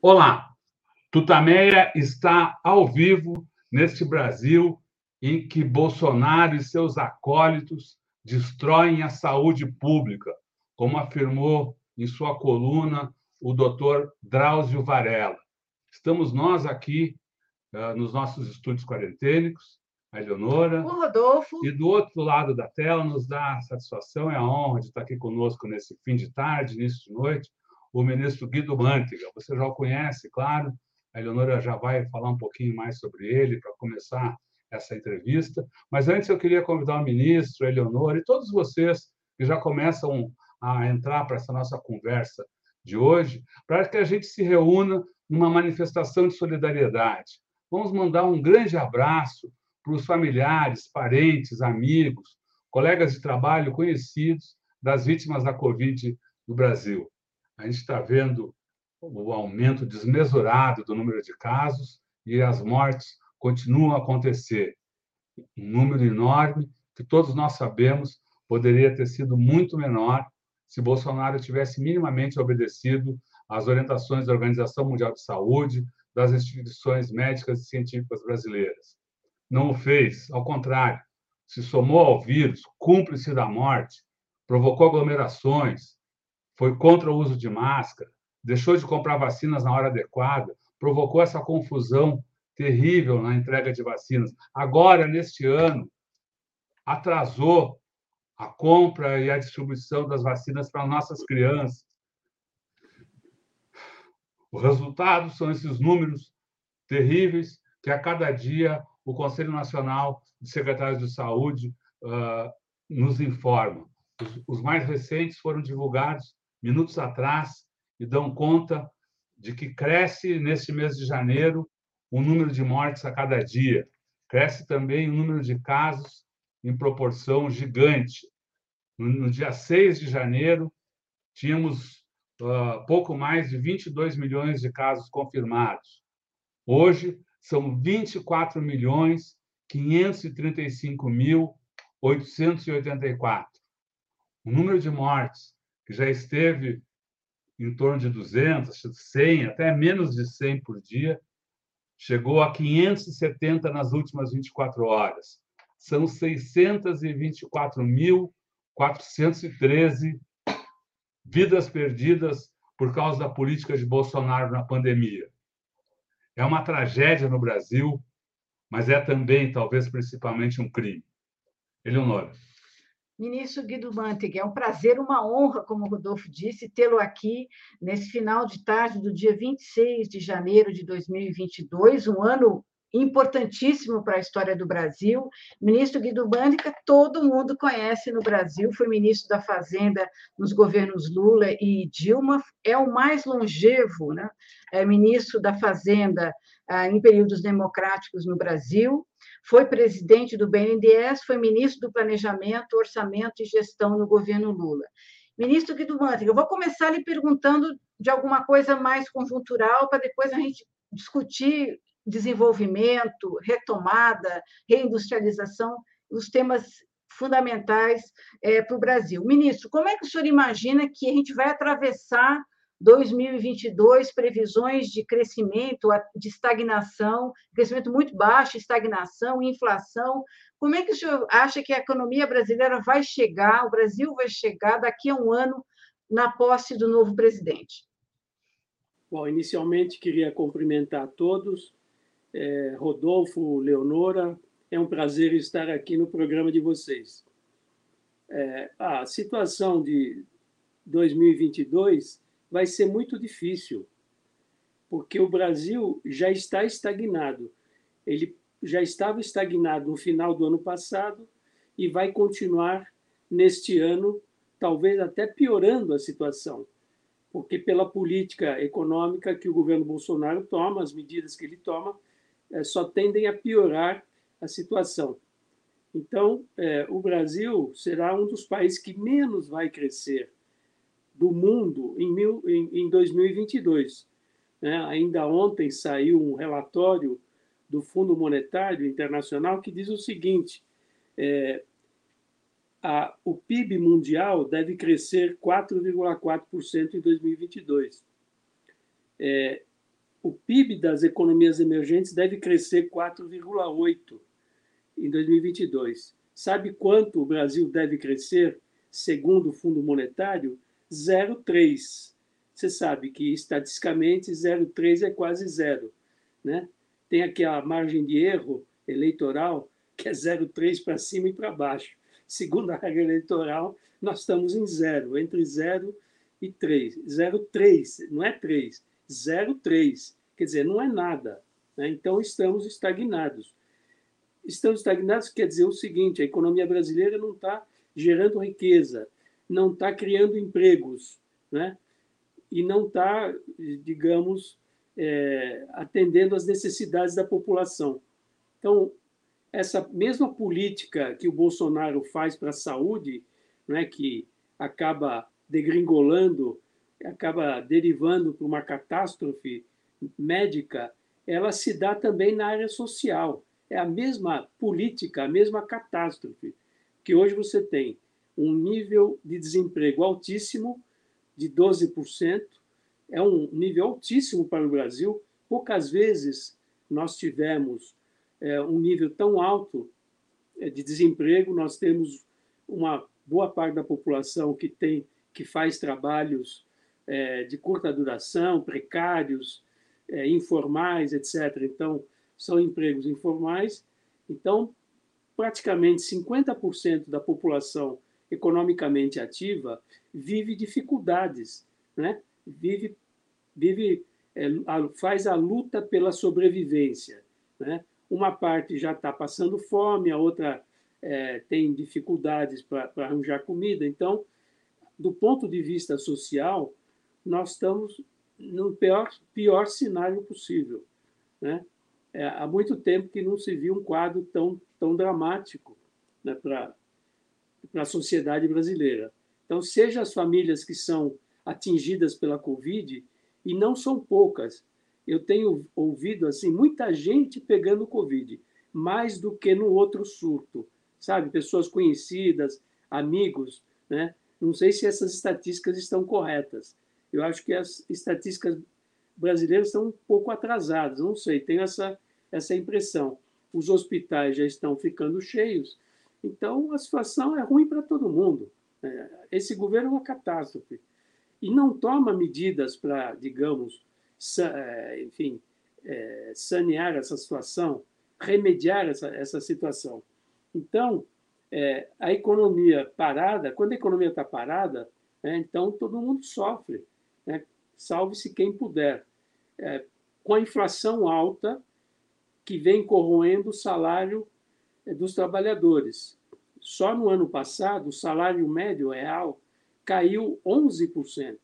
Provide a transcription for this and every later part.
Olá, Tutameia está ao vivo neste Brasil em que Bolsonaro e seus acólitos destroem a saúde pública, como afirmou em sua coluna o doutor Drauzio Varela. Estamos nós aqui uh, nos nossos estúdios quarentênicos, a Eleonora. O Rodolfo. E do outro lado da tela nos dá a satisfação e a honra de estar aqui conosco nesse fim de tarde, início de noite, o ministro Guido Mantega. Você já o conhece, claro. A Eleonora já vai falar um pouquinho mais sobre ele para começar essa entrevista. Mas antes eu queria convidar o ministro, a Eleonora e todos vocês que já começam a entrar para essa nossa conversa de hoje, para que a gente se reúna numa manifestação de solidariedade. Vamos mandar um grande abraço para os familiares, parentes, amigos, colegas de trabalho conhecidos das vítimas da Covid no Brasil a gente está vendo o aumento desmesurado do número de casos e as mortes continuam a acontecer. Um número enorme que todos nós sabemos poderia ter sido muito menor se Bolsonaro tivesse minimamente obedecido às orientações da Organização Mundial de Saúde, das instituições médicas e científicas brasileiras. Não o fez, ao contrário, se somou ao vírus, cúmplice da morte, provocou aglomerações, foi contra o uso de máscara, deixou de comprar vacinas na hora adequada, provocou essa confusão terrível na entrega de vacinas. Agora, neste ano, atrasou a compra e a distribuição das vacinas para nossas crianças. O resultado são esses números terríveis que a cada dia o Conselho Nacional de Secretários de Saúde uh, nos informa. Os, os mais recentes foram divulgados minutos atrás e dão conta de que cresce neste mês de janeiro o número de mortes a cada dia. Cresce também o número de casos em proporção gigante. No, dia 6 de janeiro, tínhamos uh, pouco mais de 22 milhões de casos confirmados. Hoje, são 24 milhões 535 mil 884. O número de mortes que já esteve em torno de 200, 100, até menos de 100 por dia, chegou a 570 nas últimas 24 horas. São 624.413 vidas perdidas por causa da política de Bolsonaro na pandemia. É uma tragédia no Brasil, mas é também, talvez principalmente, um crime. Eleonora. Ministro Guido Mantega, é um prazer, uma honra, como o Rodolfo disse, tê-lo aqui nesse final de tarde do dia 26 de janeiro de 2022, um ano importantíssimo para a história do Brasil. Ministro Guido Mantega, todo mundo conhece no Brasil, foi ministro da Fazenda nos governos Lula e Dilma, é o mais longevo, né? é ministro da Fazenda ah, em períodos democráticos no Brasil, foi presidente do BNDES, foi ministro do Planejamento, Orçamento e Gestão no governo Lula. Ministro Guido Mantega, eu vou começar lhe perguntando de alguma coisa mais conjuntural, para depois a gente discutir desenvolvimento, retomada, reindustrialização, os temas fundamentais é, para o Brasil. Ministro, como é que o senhor imagina que a gente vai atravessar 2022, previsões de crescimento, de estagnação, crescimento muito baixo, estagnação, inflação. Como é que o senhor acha que a economia brasileira vai chegar, o Brasil vai chegar daqui a um ano na posse do novo presidente? Bom, inicialmente queria cumprimentar a todos. É, Rodolfo, Leonora, é um prazer estar aqui no programa de vocês. É, a situação de 2022 vai ser muito difícil, porque o Brasil já está estagnado. Ele já estava estagnado no final do ano passado e vai continuar neste ano, talvez até piorando a situação, porque pela política econômica que o governo Bolsonaro toma, as medidas que ele toma, eh, só tendem a piorar a situação. Então, é, o Brasil será um dos países que menos vai crescer do mundo em, mil, em, em 2022. Né? Ainda ontem saiu um relatório do Fundo Monetário Internacional que diz o seguinte: é, a, o PIB mundial deve crescer 4,4% em 2022. É, o PIB das economias emergentes deve crescer 4,8 em 2022. Sabe quanto o Brasil deve crescer, segundo o Fundo Monetário? 0,3. Você sabe que, estatisticamente, 0,3 é quase zero. Né? Tem aqui a margem de erro eleitoral, que é 0,3 para cima e para baixo. Segundo a regra eleitoral, nós estamos em zero, entre zero e 3. 0,3, não é 3, 0,3. Quer dizer, não é nada. Né? Então, estamos estagnados. Estamos estagnados quer dizer o seguinte: a economia brasileira não está gerando riqueza, não está criando empregos, né? e não está, digamos, é, atendendo às necessidades da população. Então, essa mesma política que o Bolsonaro faz para a saúde, né, que acaba degringolando, acaba derivando para uma catástrofe médica, ela se dá também na área social. É a mesma política, a mesma catástrofe, que hoje você tem um nível de desemprego altíssimo, de 12%, é um nível altíssimo para o Brasil. Poucas vezes nós tivemos é, um nível tão alto é, de desemprego, nós temos uma boa parte da população que tem que faz trabalhos é, de curta duração, precários, é, informais, etc. Então, são empregos informais. Então, praticamente 50% da população economicamente ativa vive dificuldades, né? vive, vive é, faz a luta pela sobrevivência. Né? Uma parte já está passando fome, a outra é, tem dificuldades para arranjar comida. Então, do ponto de vista social, nós estamos no pior, pior cenário possível. Né? É, há muito tempo que não se viu um quadro tão, tão dramático né, para a sociedade brasileira. Então, seja as famílias que são atingidas pela Covid, e não são poucas. Eu tenho ouvido assim muita gente pegando Covid, mais do que no outro surto, sabe? Pessoas conhecidas, amigos, né? Não sei se essas estatísticas estão corretas. Eu acho que as estatísticas brasileiras estão um pouco atrasadas, não sei, tenho essa, essa impressão. Os hospitais já estão ficando cheios, então a situação é ruim para todo mundo. Né? Esse governo é uma catástrofe. E não toma medidas para, digamos, é, enfim, é, sanear essa situação, remediar essa, essa situação. Então, é, a economia parada, quando a economia está parada, é, então todo mundo sofre. Né? Salve-se quem puder. É, com a inflação alta, que vem corroendo o salário é, dos trabalhadores. Só no ano passado, o salário médio real caiu 11%.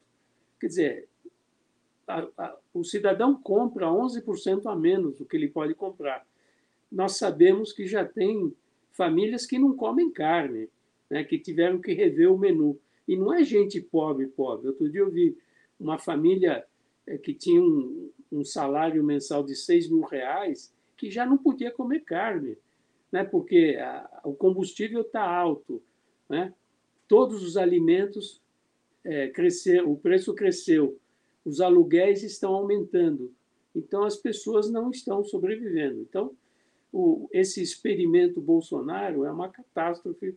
Quer dizer, a, a, o cidadão compra 11% a menos do que ele pode comprar. Nós sabemos que já tem famílias que não comem carne, né, que tiveram que rever o menu. E não é gente pobre, pobre. Outro dia eu vi uma família é, que tinha um, um, salário mensal de 6 mil reais que já não podia comer carne, né, porque a, o combustível está alto. Né? Todos os alimentos é, cresceram, o preço cresceu, os aluguéis estão aumentando. Então, as pessoas não estão sobrevivendo. Então, o, esse experimento Bolsonaro é uma catástrofe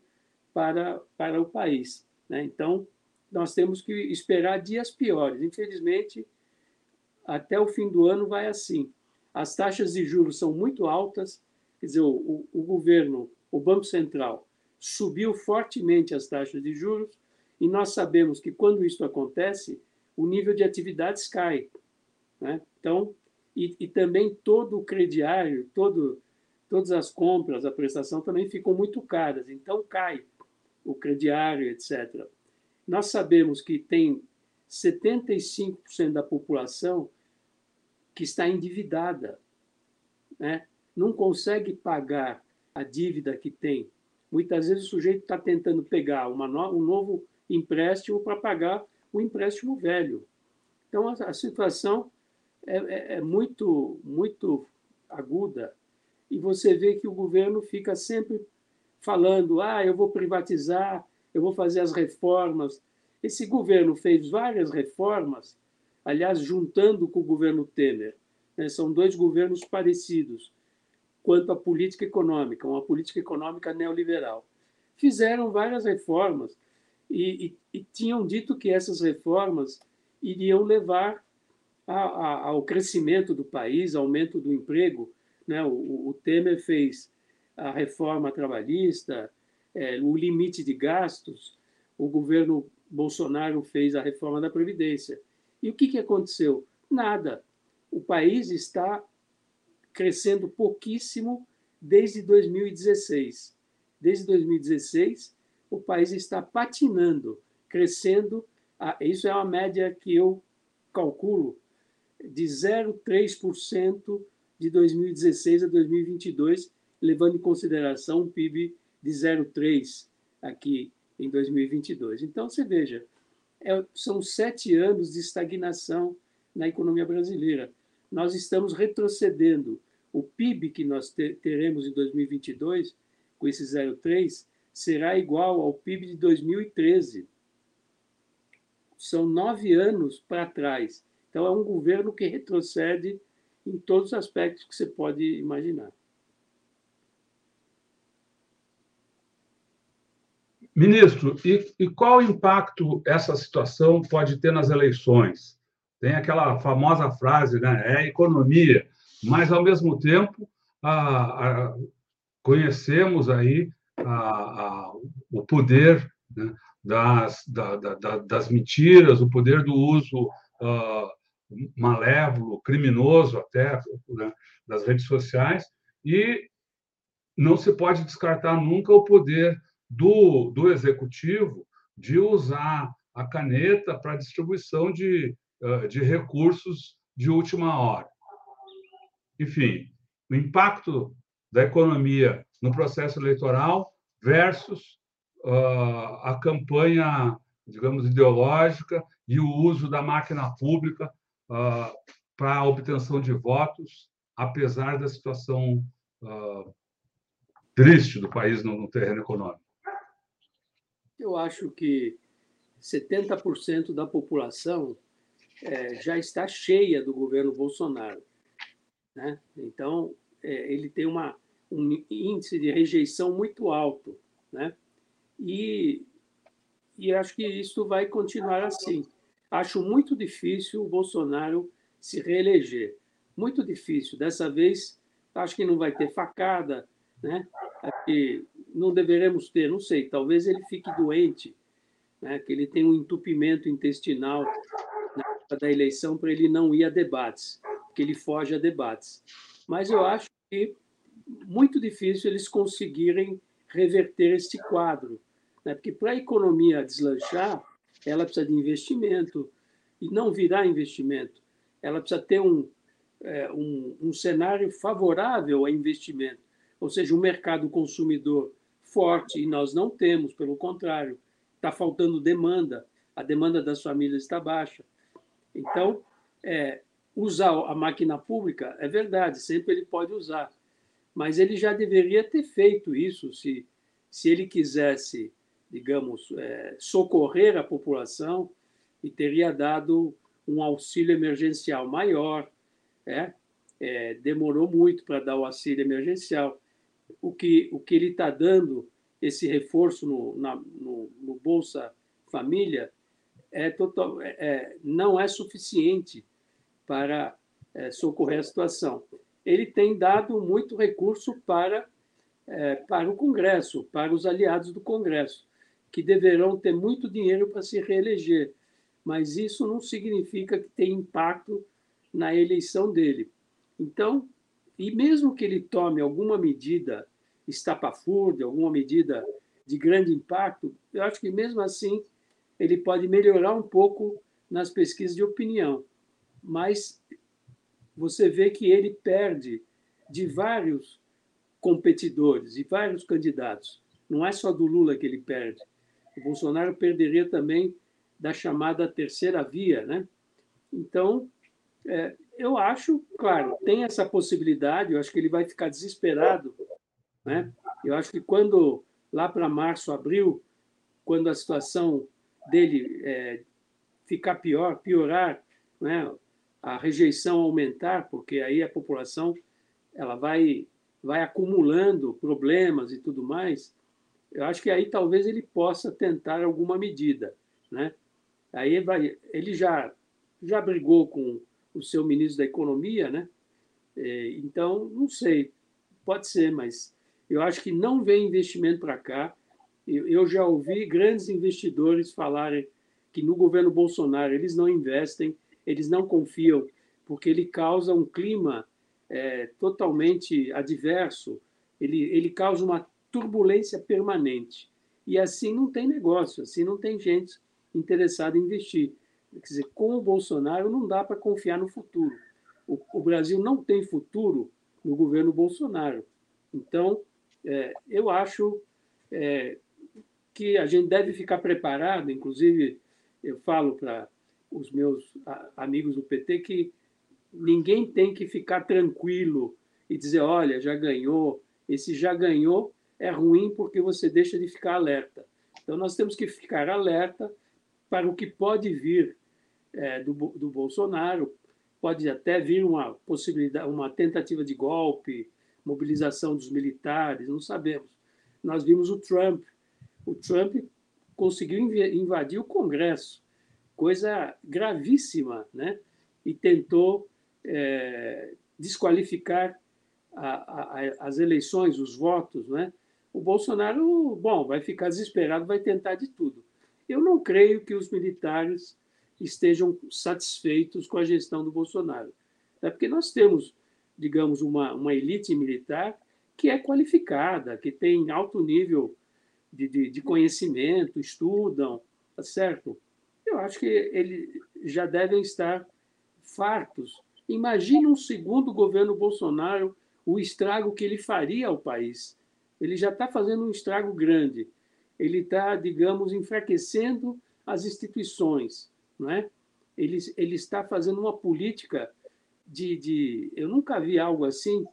para, para o país. Né? Então, nós temos que esperar dias piores. Infelizmente, até o fim do ano vai assim. As taxas de juros são muito altas, quer dizer, o, o, o governo, o Banco Central, subiu fortemente as taxas de juros, e nós sabemos que quando isso acontece, o nível de atividades cai. Né? Então, e, e também todo o crediário, todo, todas as compras, a prestação também ficam muito caras, então cai o crediário, etc. Nós sabemos que tem 75% da população que está endividada, né? Não consegue pagar a dívida que tem. Muitas vezes o sujeito está tentando pegar uma no, um novo empréstimo para pagar o empréstimo velho. Então, a, a situação é, é, é muito, muito aguda e você vê que o governo fica sempre falando: ah, eu vou privatizar, eu vou fazer as reformas. Esse governo fez várias reformas, aliás, juntando com o governo Temer. Né? São dois governos parecidos quanto à política econômica, uma política econômica neoliberal. Fizeram várias reformas e, e, e tinham dito que essas reformas iriam levar a, a, ao crescimento do país, aumento do emprego. Né? O, o Temer fez a reforma trabalhista, é, o limite de gastos, o governo Bolsonaro fez a reforma da Previdência. E o que, que aconteceu? Nada. O país está crescendo pouquíssimo desde 2016. Desde 2016, o país está patinando, crescendo. Isso é uma média que eu calculo de 0,3% de 2016 a 2022, levando em consideração um PIB de 0,3% aqui em 2022. Então, você veja, é, são sete anos de estagnação na economia brasileira. Nós estamos retrocedendo. O PIB que nós teremos em 2022, com esse 0,3%, será igual ao PIB de 2013. São nove anos para trás. Então, é um governo que retrocede em todos os aspectos que você pode imaginar. Ministro, e, e, qual impacto essa situação pode ter nas eleições? Tem aquela famosa frase, né? É economia, mas ao mesmo tempo a, a, conhecemos aí a, o poder né, das, da, da, das mentiras, o poder do uso uh, malévolo, criminoso até né, das redes sociais e não se pode descartar nunca o poder do, do executivo de usar a caneta para distribuição de, de recursos de última hora. Enfim, o impacto da economia no processo eleitoral versus uh, a campanha, digamos, ideológica e o uso da máquina pública uh, para a obtenção de votos, apesar da situação uh, triste do país no, no terreno econômico. Eu acho que 70% da população é, já está cheia do governo Bolsonaro. Né? Então, é, ele tem uma, um índice de rejeição muito alto. Né? E, e acho que isso vai continuar assim. Acho muito difícil o Bolsonaro se reeleger. Muito difícil. Dessa vez, acho que não vai ter facada, né? Que não deveremos ter, não sei, talvez ele fique doente, né, que ele tem um entupimento intestinal na da eleição para ele não ir a debates, que ele foge a debates. Mas eu acho que muito difícil eles conseguirem reverter este quadro, né, porque para a economia deslanchar, ela precisa de investimento e não virá investimento. Ela precisa ter um, é, um, um cenário favorável a investimento, ou seja, o mercado consumidor forte, e nós não temos, pelo contrário, está faltando demanda, a demanda das famílias está baixa. Então, é, usar a máquina pública é verdade, sempre ele pode usar, mas ele já deveria ter feito isso se, se ele quisesse, digamos, é, socorrer a população e teria dado um auxílio emergencial maior. É, é demorou muito para dar o auxílio emergencial o que, o que ele está dando, esse reforço no, na, no, no Bolsa Família, é total, é, é, não é suficiente para é, socorrer a situação. Ele tem dado muito recurso para, é, para o Congresso, para os aliados do Congresso, que deverão ter muito dinheiro para se reeleger, mas isso não significa que tem impacto na eleição dele. Então, e mesmo que ele tome alguma medida estapafúrdia, alguma medida de grande impacto, eu acho que mesmo assim ele pode melhorar um pouco nas pesquisas de opinião. Mas você vê que ele perde de vários competidores e vários candidatos. Não é só do Lula que ele perde. O Bolsonaro perderia também da chamada terceira via, né? Então, é, eu acho, claro, tem essa possibilidade, eu acho que ele vai ficar desesperado. Né? Eu acho que quando, lá para março, abril, quando a situação dele é, ficar pior, piorar, né? A rejeição aumentar, porque aí a população ela vai vai acumulando problemas e tudo mais, eu acho que aí talvez ele possa tentar alguma medida, né? Aí vai, ele já já brigou com o seu ministro da Economia, né? É, então não sei, pode ser, mas eu acho que não vem investimento para cá. Eu já ouvi grandes investidores falarem que no governo Bolsonaro eles não investem, eles não confiam, porque ele causa um clima é, totalmente adverso, ele, ele causa uma turbulência permanente. E assim não tem negócio, assim não tem gente interessada em investir. Quer dizer, com o Bolsonaro não dá para confiar no futuro. O, o, Brasil não tem futuro no governo Bolsonaro. Então, é, eu acho é, que a gente deve ficar preparado, inclusive eu falo para os meus amigos do PT que ninguém tem que ficar tranquilo e dizer, olha, já ganhou. Esse já ganhou é ruim porque você deixa de ficar alerta. Então, nós temos que ficar alerta para o que pode vir é, do, do Bolsonaro. Pode até vir uma possibilidade, uma tentativa de golpe, mobilização dos militares, não sabemos. Nós vimos o Trump. O Trump conseguiu invadir o Congresso, coisa gravíssima, né? E tentou é, desqualificar a, a, as eleições, os votos, né? O Bolsonaro, bom, vai ficar desesperado, vai tentar de tudo. Eu não creio que os militares estejam satisfeitos com a gestão do Bolsonaro. É porque nós temos, digamos, uma, uma elite militar que é qualificada, que tem alto nível de, de, de conhecimento, estudam, tá certo? Eu acho que eles já devem estar fartos Imagine um segundo governo Bolsonaro, o estrago que ele faria ao país. Ele já está fazendo um estrago grande. Ele está, digamos, enfraquecendo as instituições. Não é? ele, ele está fazendo uma política de, de. Eu nunca vi algo assim,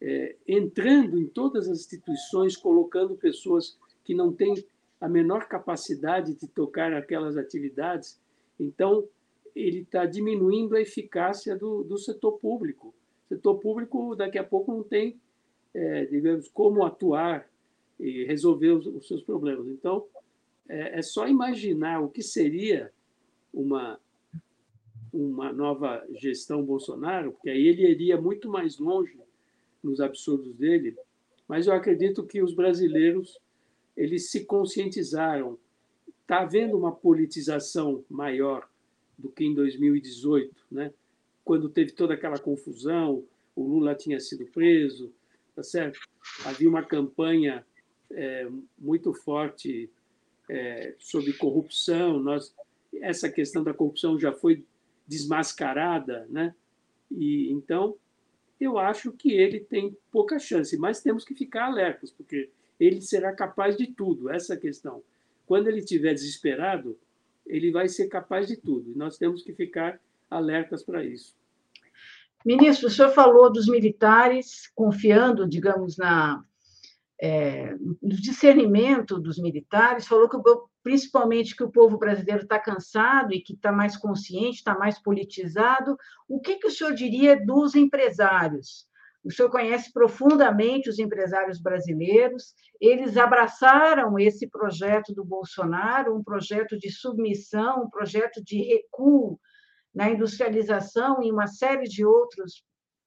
é, entrando em todas as instituições, colocando pessoas que não têm a menor capacidade de tocar aquelas atividades. Então, ele está diminuindo a eficácia do, do setor público. O setor público, daqui a pouco, não tem, é, digamos, como atuar e resolver os, os seus problemas. Então, é, é, só imaginar o que seria uma, uma nova gestão Bolsonaro, porque aí ele iria muito mais longe nos absurdos dele, mas eu acredito que os brasileiros eles se conscientizaram. Está havendo uma politização maior do que em 2018, né? quando teve toda aquela confusão, o Lula tinha sido preso, tá certo? Havia uma campanha é, muito forte é, sobre corrupção. Nós, essa questão da corrupção já foi desmascarada, né? E então eu acho que ele tem pouca chance, mas temos que ficar alertas porque ele será capaz de tudo. Essa questão. Quando ele estiver desesperado, ele vai ser capaz de tudo. E nós temos que ficar alertas para isso. Ministro, o senhor falou dos militares confiando, digamos, na, é, no discernimento dos militares, falou que principalmente que o povo brasileiro está cansado e que está mais consciente, está mais politizado. O que, que o senhor diria dos empresários? O senhor conhece profundamente os empresários brasileiros, eles abraçaram esse projeto do Bolsonaro, um projeto de submissão, um projeto de recuo na industrialização e uma série de outros.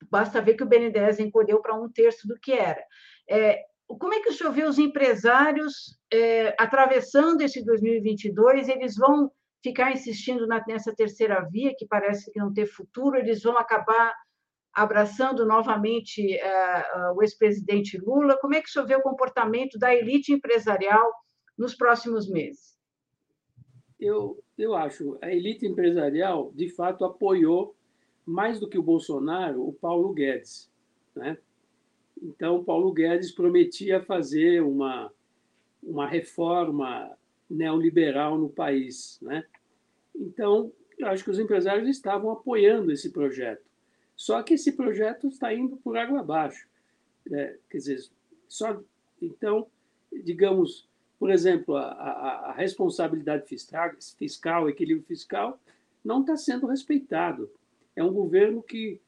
Basta ver que o BNDES encolheu para um terço do que era. É, como é que o senhor vê os empresários é, atravessando esse 2022? Eles vão ficar insistindo nessa terceira via, que parece que não tem futuro, eles vão acabar abraçando novamente uh, uh, o ex-presidente Lula. Como é que o senhor vê o comportamento da elite empresarial nos próximos meses? Eu, eu acho a elite empresarial, de fato, apoiou mais do que o Bolsonaro, o Paulo Guedes. Né? Então, Paulo Guedes prometia fazer uma, uma reforma neoliberal no país. Né? Então, eu acho que os empresários estavam apoiando esse projeto. Só que esse projeto está indo por água abaixo. Né? Quer dizer, só então, digamos, por exemplo, a, a, a responsabilidade fiscal, fiscal, equilíbrio fiscal, não está sendo respeitado. É é um governo que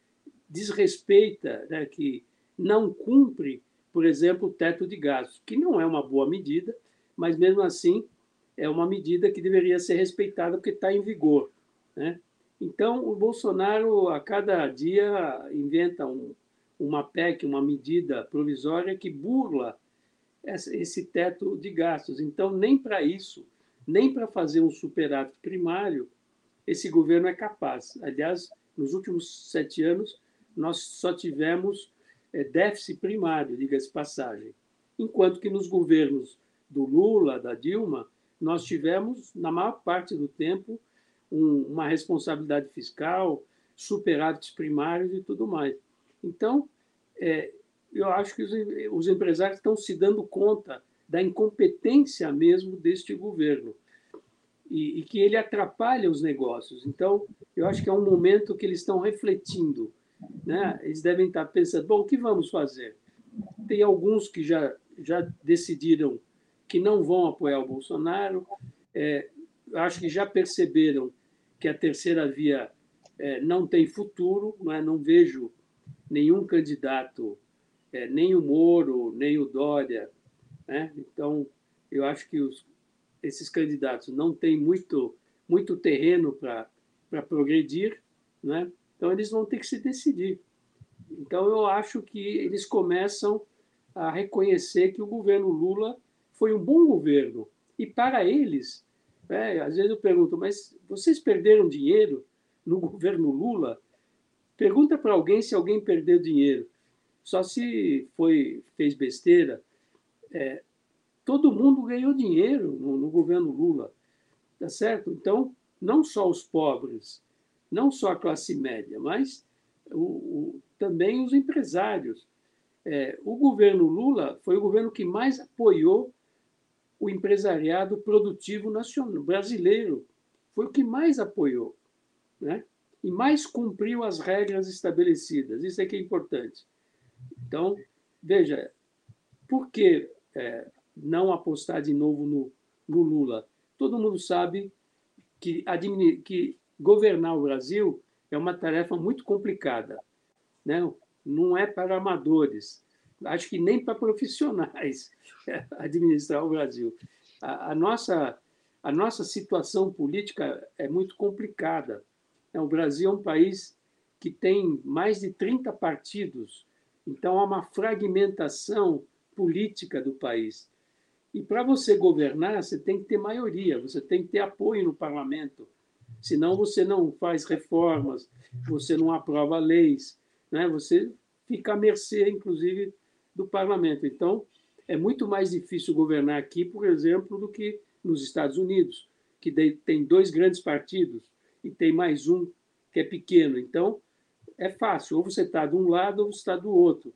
desrespeita, né, que não cumpre, por exemplo, o teto de gastos, que não é uma boa medida, mas mesmo assim é uma medida que deveria ser respeitada porque está em vigor. Né? Então, o Bolsonaro, a cada dia, inventa um, uma PEC, uma medida provisória que burla esse teto de gastos. Então, nem para isso, nem para fazer um superávit primário, esse governo é capaz. Aliás, nos últimos sete anos, nós só tivemos é, déficit primário, diga-se passagem. Enquanto que nos governos do Lula, da Dilma, nós tivemos, na maior parte do tempo, um, uma responsabilidade fiscal, superávites primários e tudo mais. Então, é, eu acho que os, os empresários estão se dando conta da incompetência mesmo deste governo e, e, que ele atrapalha os negócios. Então, eu acho que é um momento que eles estão refletindo. Né? Eles devem estar pensando: bom, o que vamos fazer? Tem alguns que já, já decidiram que não vão apoiar o Bolsonaro, é, acho que já perceberam que a terceira via é, não tem futuro, não, é? não vejo nenhum candidato, é, nem o Moro, nem o Dória. Né? Então, eu acho que os, esses candidatos não têm muito, muito terreno para progredir, né? então eles vão ter que se decidir. Então, eu acho que eles começam a reconhecer que o governo Lula foi um bom governo. E para eles, é, às vezes eu pergunto, mas vocês perderam dinheiro no governo Lula? Pergunta para alguém se alguém perdeu dinheiro. Só se foi fez besteira. É, todo mundo ganhou dinheiro no, no governo Lula, tá certo? Então, não só os pobres, não só a classe média, mas o, o, também os empresários. É, o governo Lula foi o governo que mais apoiou o empresariado produtivo nacional brasileiro. Foi o que mais apoiou, né? E mais cumpriu as regras estabelecidas. Isso é que é importante. Então, veja, por que é, não apostar de novo no, no, Lula? Todo mundo sabe que, que governar o Brasil é uma tarefa muito complicada. Né? Não é para amadores acho que nem para profissionais administrar o Brasil. A, a, nossa, a nossa situação política é muito complicada. É, o Brasil é um país que tem mais de 30 partidos, então há uma fragmentação política do país. E para você governar, você tem que ter maioria, você tem que ter apoio no parlamento. Senão você não faz reformas, você não aprova leis, né? você fica à mercê, inclusive, do parlamento. Então, é muito mais difícil governar aqui, por exemplo, do que nos Estados Unidos, que tem dois grandes partidos e tem mais um que é pequeno. Então, é fácil. Ou você está de um lado ou você está do outro.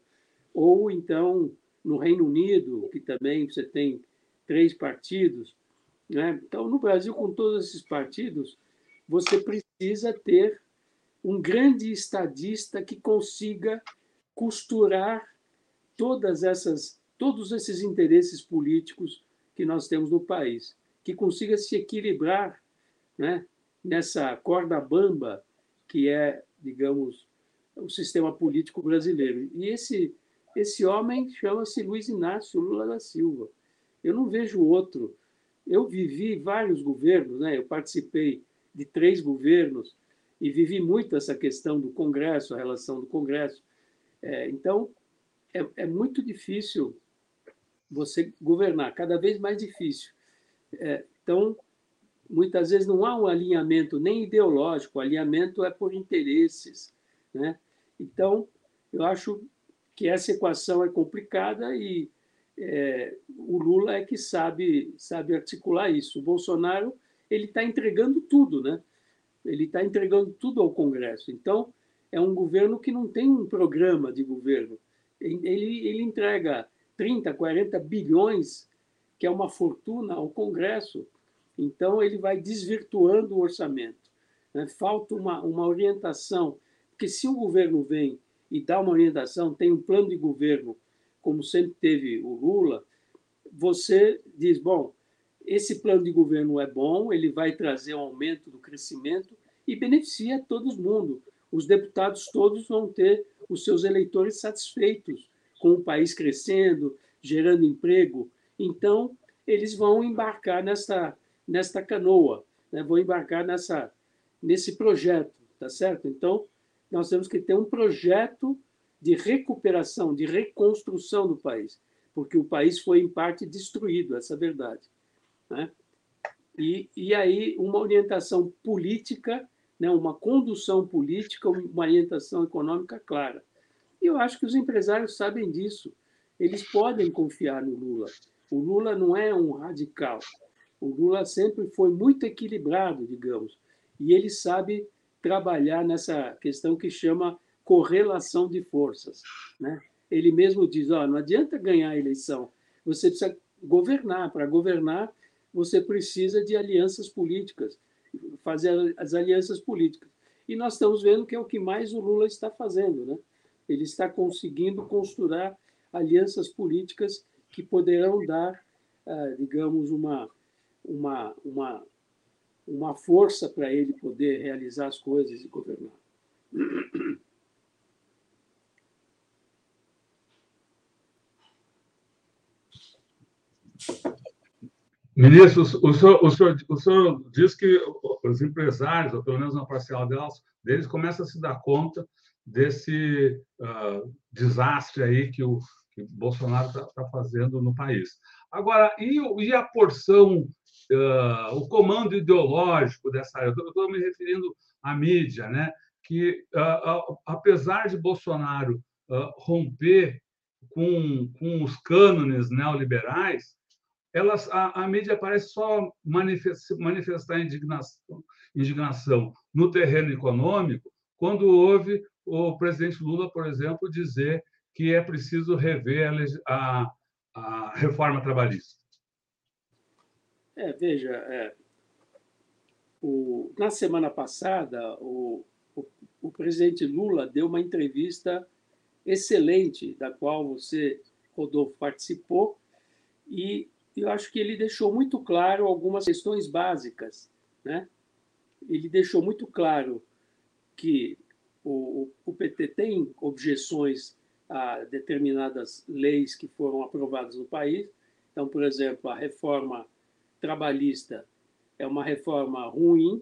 Ou, então, no Reino Unido, que também você tem três partidos. Né? Então, no Brasil, com todos esses partidos, você precisa ter um grande estadista que consiga costurar todas essas, todos esses interesses políticos que nós temos no país, que consiga se equilibrar né, nessa corda bamba que é, digamos, o sistema político brasileiro. E esse, esse homem chama-se Luiz Inácio Lula da Silva. Eu não vejo outro. Eu vivi vários governos, né? eu participei de três governos e vivi muito essa questão do Congresso, a relação do Congresso. É, então, é, é muito difícil você governar, cada vez mais difícil. É, então, muitas vezes não há um alinhamento nem ideológico, o alinhamento é por interesses. Né? Então, eu acho que essa equação é complicada e é, o Lula é que sabe, sabe articular isso. O Bolsonaro ele está entregando tudo, né? Ele está entregando tudo ao Congresso. Então, é um governo que não tem um programa de governo ele, ele entrega 30, 40 bilhões, que é uma fortuna, ao Congresso. Então, ele vai desvirtuando o orçamento. Né? Falta uma, uma orientação, porque se o governo vem e dá uma orientação, tem um plano de governo, como sempre teve o Lula, você diz: bom, esse plano de governo é bom, ele vai trazer um aumento do crescimento e beneficia todo mundo. os deputados todos vão ter os seus eleitores satisfeitos com o país crescendo, gerando emprego. Então, eles vão embarcar nesta, nesta canoa, né? vão embarcar nessa, nesse projeto, tá certo? Então, nós temos que ter um projeto de recuperação, de reconstrução do país, porque o país foi, em parte, destruído, essa é a verdade. Né? E, e aí, uma orientação política, né? uma condução política, uma orientação econômica clara. E eu acho que os empresários sabem disso. Eles podem confiar no Lula. O Lula não é um radical. O Lula sempre foi muito equilibrado, digamos, e ele sabe trabalhar nessa questão que chama correlação de forças. Né? Ele mesmo diz: oh, não adianta ganhar a eleição, você precisa governar. Para governar, você precisa de alianças políticas, fazer as alianças políticas. E nós estamos vendo que é o que mais o Lula está fazendo. Né? Ele está conseguindo construir alianças políticas que poderão dar, ah, digamos, uma, uma, uma, uma força para ele poder realizar as coisas e governar. Ministro, o senhor, o, senhor, o senhor diz que os empresários, ou pelo menos uma parcial delas, deles, começam a se dar conta desse uh, desastre aí que o, que Bolsonaro está tá fazendo no país. Agora, e, e a porção, uh, o comando ideológico dessa área? Eu estou me referindo à mídia, né? que, uh, apesar de Bolsonaro romper com, com os cânones neoliberais, elas, a, a mídia parece só manifestar, indignação, indignação no terreno econômico quando houve o presidente Lula, por exemplo, dizer que é preciso rever a, a, a reforma trabalhista. É, veja, é, o, na semana passada, o, o, o, presidente Lula deu uma entrevista excelente, da qual você, Rodolfo, participou, e eu acho que ele deixou muito claro algumas questões básicas. Né? Ele deixou muito claro que o, o PT tem objeções a determinadas leis que foram aprovadas no país. Então, por exemplo, a reforma trabalhista é uma reforma ruim,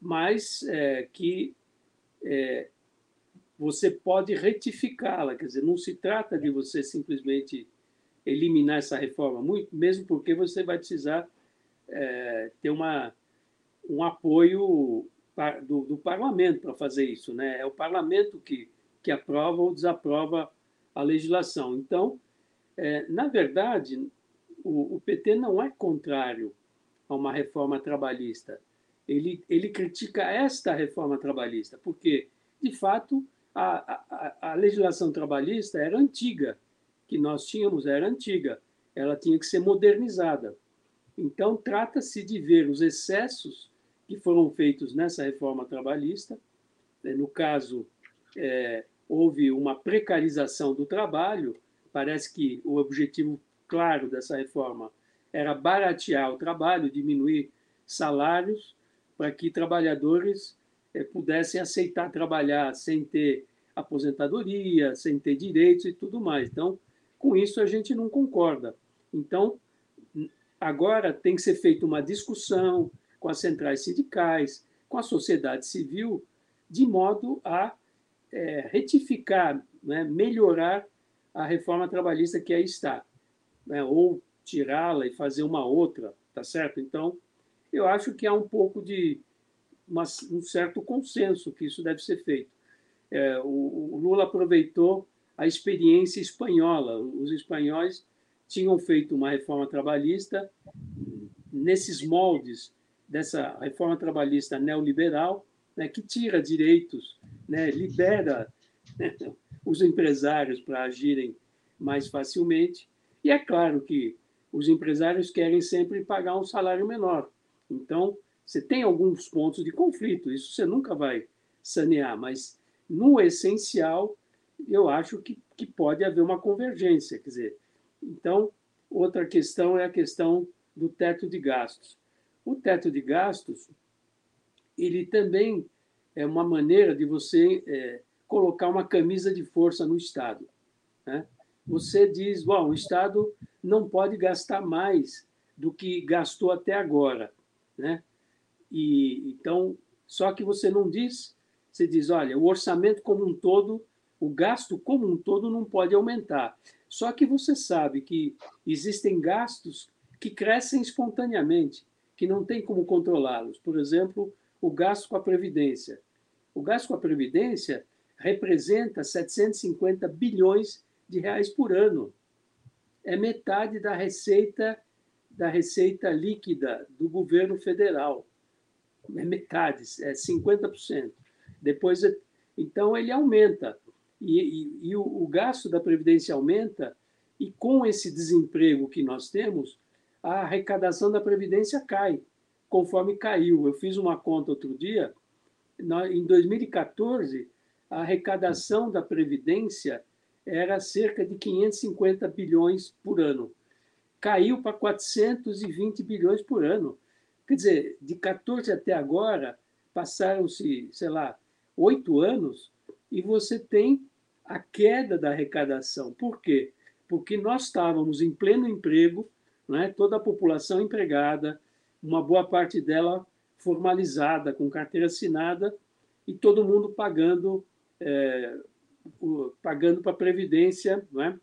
mas é, que é, você pode retificá-la. Quer dizer, não se trata de você simplesmente eliminar essa reforma, muito, mesmo porque você vai precisar é, ter uma, um apoio do, do parlamento para fazer isso. Né? É o parlamento que que aprova ou desaprova a legislação. Então, é, na verdade, o, o, PT não é contrário a uma reforma trabalhista. Ele, ele critica esta reforma trabalhista, porque, de fato, a, a, a legislação trabalhista era antiga, que nós tínhamos era antiga, ela tinha que ser modernizada. Então, trata-se de ver os excessos que foram feitos nessa reforma trabalhista, né, no caso, é, houve uma precarização do trabalho. Parece que o objetivo claro dessa reforma era baratear o trabalho, diminuir salários, para que trabalhadores eh, pudessem aceitar trabalhar sem ter aposentadoria, sem ter direitos e tudo mais. Então, com isso a gente não concorda. Então, agora tem que ser feita uma discussão com as centrais sindicais, com a sociedade civil, de modo a é, retificar, né, melhorar a reforma trabalhista que aí está, né, ou tirá-la e fazer uma outra, tá certo? Então, eu acho que há um pouco de uma, um certo consenso que isso deve ser feito. É, o, o Lula aproveitou a experiência espanhola. Os espanhóis tinham feito uma reforma trabalhista nesses moldes dessa reforma trabalhista neoliberal, né, que tira direitos né, libera os empresários para agirem mais facilmente. E é claro que os empresários querem sempre pagar um salário menor. Então, você tem alguns pontos de conflito, isso você nunca vai sanear, mas no essencial, eu acho que, que pode haver uma convergência. Quer dizer, então, outra questão é a questão do teto de gastos. O teto de gastos, ele também é uma maneira de você é, colocar uma camisa de força no Estado. Né? Você diz, bom, o Estado não pode gastar mais do que gastou até agora, né? E então, só que você não diz, você diz, olha, o orçamento como um todo, o gasto como um todo não pode aumentar. Só que você sabe que existem gastos que crescem espontaneamente, que não tem como controlá-los. Por exemplo, o gasto com a previdência. O gasto com a previdência representa 750 bilhões de reais por ano. É metade da receita da receita líquida do governo federal. É metade, é 50%. Depois, então, ele aumenta. E, e, e o, o gasto da Previdência aumenta, e com esse desemprego que nós temos, a arrecadação da Previdência cai, conforme caiu. Eu fiz uma conta outro dia, em 2014, a arrecadação da Previdência era cerca de 550 bilhões por ano caiu para 420 bilhões por ano. Quer dizer, de 14 até agora, passaram-se, sei lá, oito anos, e você tem a queda da arrecadação. Por quê? Porque nós estávamos em pleno emprego, né? toda a população empregada, uma boa parte dela formalizada, com carteira assinada, e todo mundo pagando é, pagando para a Previdência né?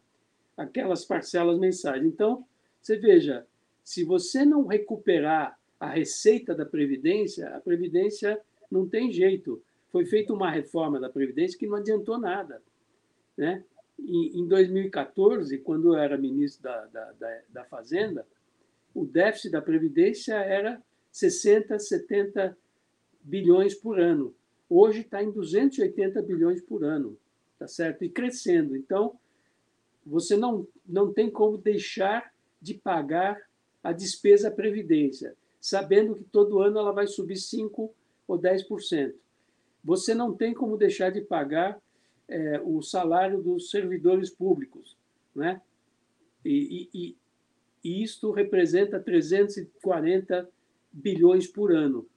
aquelas parcelas mensais. Então, você veja, se você não recuperar a receita da Previdência, a Previdência não tem jeito. Foi feita uma reforma da Previdência que não adiantou nada. Né? Em 2014, quando eu era ministro da, da, da, da Fazenda, o déficit da Previdência era 60, 70 bilhões por ano. Hoje está em 280 bilhões por ano, tá certo? E crescendo. Então, você não, não tem como deixar de pagar a despesa previdência, sabendo que todo ano ela vai subir 5 ou 10%. Você não tem como deixar de pagar é, o salário dos servidores públicos, né? E, e, e isto representa 340 bilhões por ano.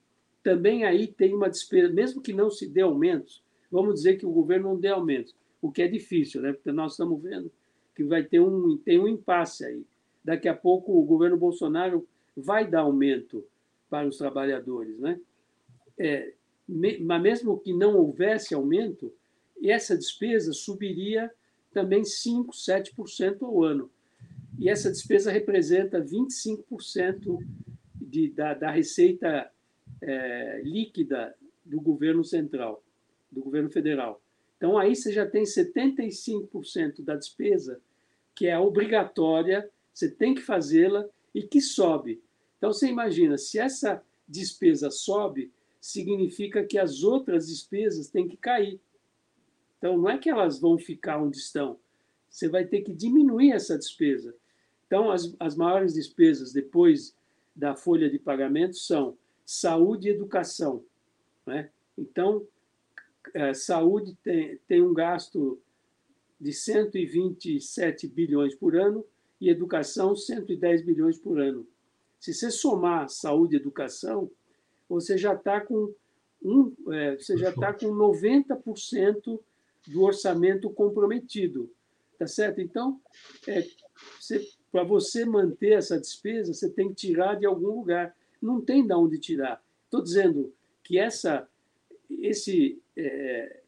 Também aí tem uma despesa, mesmo que não se dê aumentos, vamos dizer que o governo não dê aumentos, o que é difícil, né? Porque nós estamos vendo que vai ter um tem um impasse aí daqui a pouco o governo Bolsonaro vai dar aumento para os trabalhadores, né? É, mas mesmo que não houvesse aumento, essa despesa subiria também 5, 7% ao ano. E essa despesa representa 25% de, da, da receita é, líquida do governo central, do governo federal. Então, aí você já tem 75% da despesa que é obrigatória você tem que fazê-la e que sobe. Então você imagina, se essa despesa sobe, significa que as outras despesas têm que cair. Então não é que elas vão ficar onde estão, você vai ter que diminuir essa despesa. Então as, as maiores despesas depois da folha de pagamento são saúde e educação. Né? Então, é, saúde tem, tem um gasto de 127 bilhões por ano, e educação 110 bilhões por ano. Se você somar saúde e educação, você já está com um, é, você já está com 90% do orçamento comprometido, tá certo? Então, é, para você manter essa despesa, você tem que tirar de algum lugar. Não tem de onde tirar. Estou dizendo que essa, esse, é,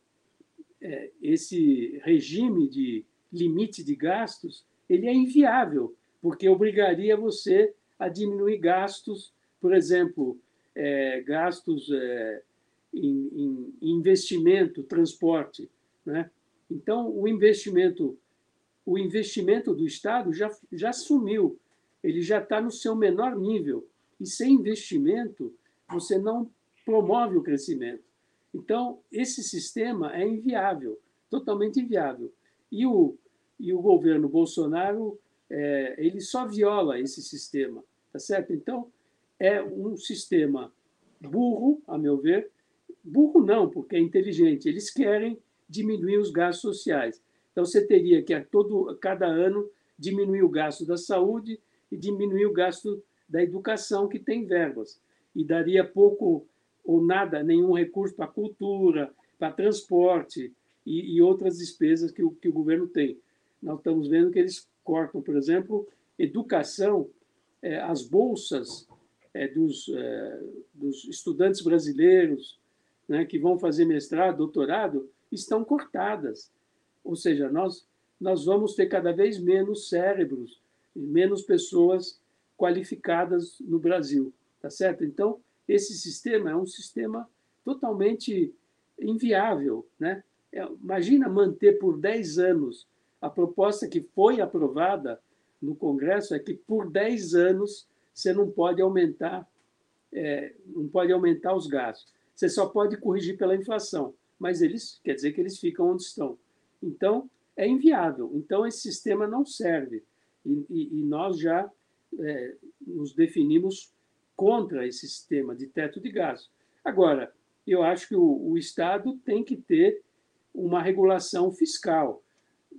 é, esse regime de limite de gastos ele é inviável, porque obrigaria você a diminuir gastos, por exemplo, é, gastos é, em, em, investimento, transporte. Né? Então, o investimento, o investimento do Estado já, já sumiu, ele já está no seu menor nível. E sem investimento, você não promove o crescimento. Então, esse sistema é inviável, totalmente inviável. E o, e o governo Bolsonaro é, ele só viola esse sistema, tá certo? Então é um sistema burro, a meu ver, burro não, porque é inteligente. Eles querem diminuir os gastos sociais. Então você teria que a todo cada ano diminuir o gasto da saúde e diminuir o gasto da educação que tem verbas e daria pouco ou nada, nenhum recurso para cultura, para transporte e, e, outras despesas que o, que o governo tem. Nós estamos vendo que eles cortam, por exemplo, educação, é, as bolsas é, dos, é, dos estudantes brasileiros né, que vão fazer mestrado, doutorado, estão cortadas. Ou seja, nós, nós vamos ter cada vez menos cérebros, menos pessoas qualificadas no Brasil, tá certo? Então, esse sistema é um sistema totalmente inviável, né? É, imagina manter por 10 anos a proposta que foi aprovada no Congresso é que por 10 anos você não pode aumentar é, não pode aumentar os gastos. Você só pode corrigir pela inflação, mas eles quer dizer que eles ficam onde estão. Então é inviável. Então esse sistema não serve e, e, e nós já é, nos definimos contra esse sistema de teto de gastos. Agora, eu acho que o, o Estado tem que ter uma regulação fiscal.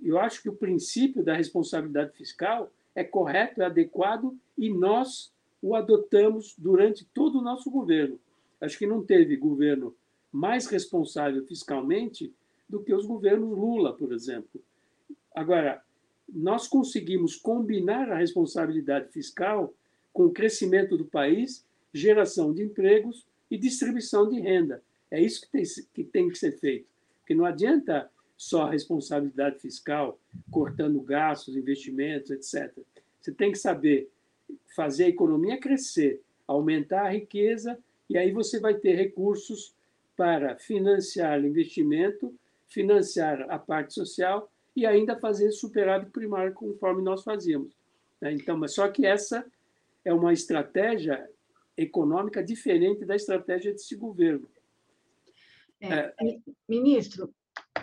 Eu acho que o princípio da responsabilidade fiscal é correto, é adequado e nós o adotamos durante todo o nosso governo. Acho que não teve governo mais responsável fiscalmente do que os governos Lula, por exemplo. Agora, nós conseguimos combinar a responsabilidade fiscal com o crescimento do país, geração de empregos e distribuição de renda. É isso que tem que, tem que ser feito. Porque não adianta só a responsabilidade fiscal, cortando gastos, investimentos, etc. Você tem que saber fazer a economia crescer, aumentar a riqueza, e aí você vai ter recursos para financiar o investimento, financiar a parte social e ainda fazer superávit primário conforme nós fazíamos. Né? Então, mas só que essa é uma estratégia econômica diferente da estratégia desse governo. É, é. Ministro,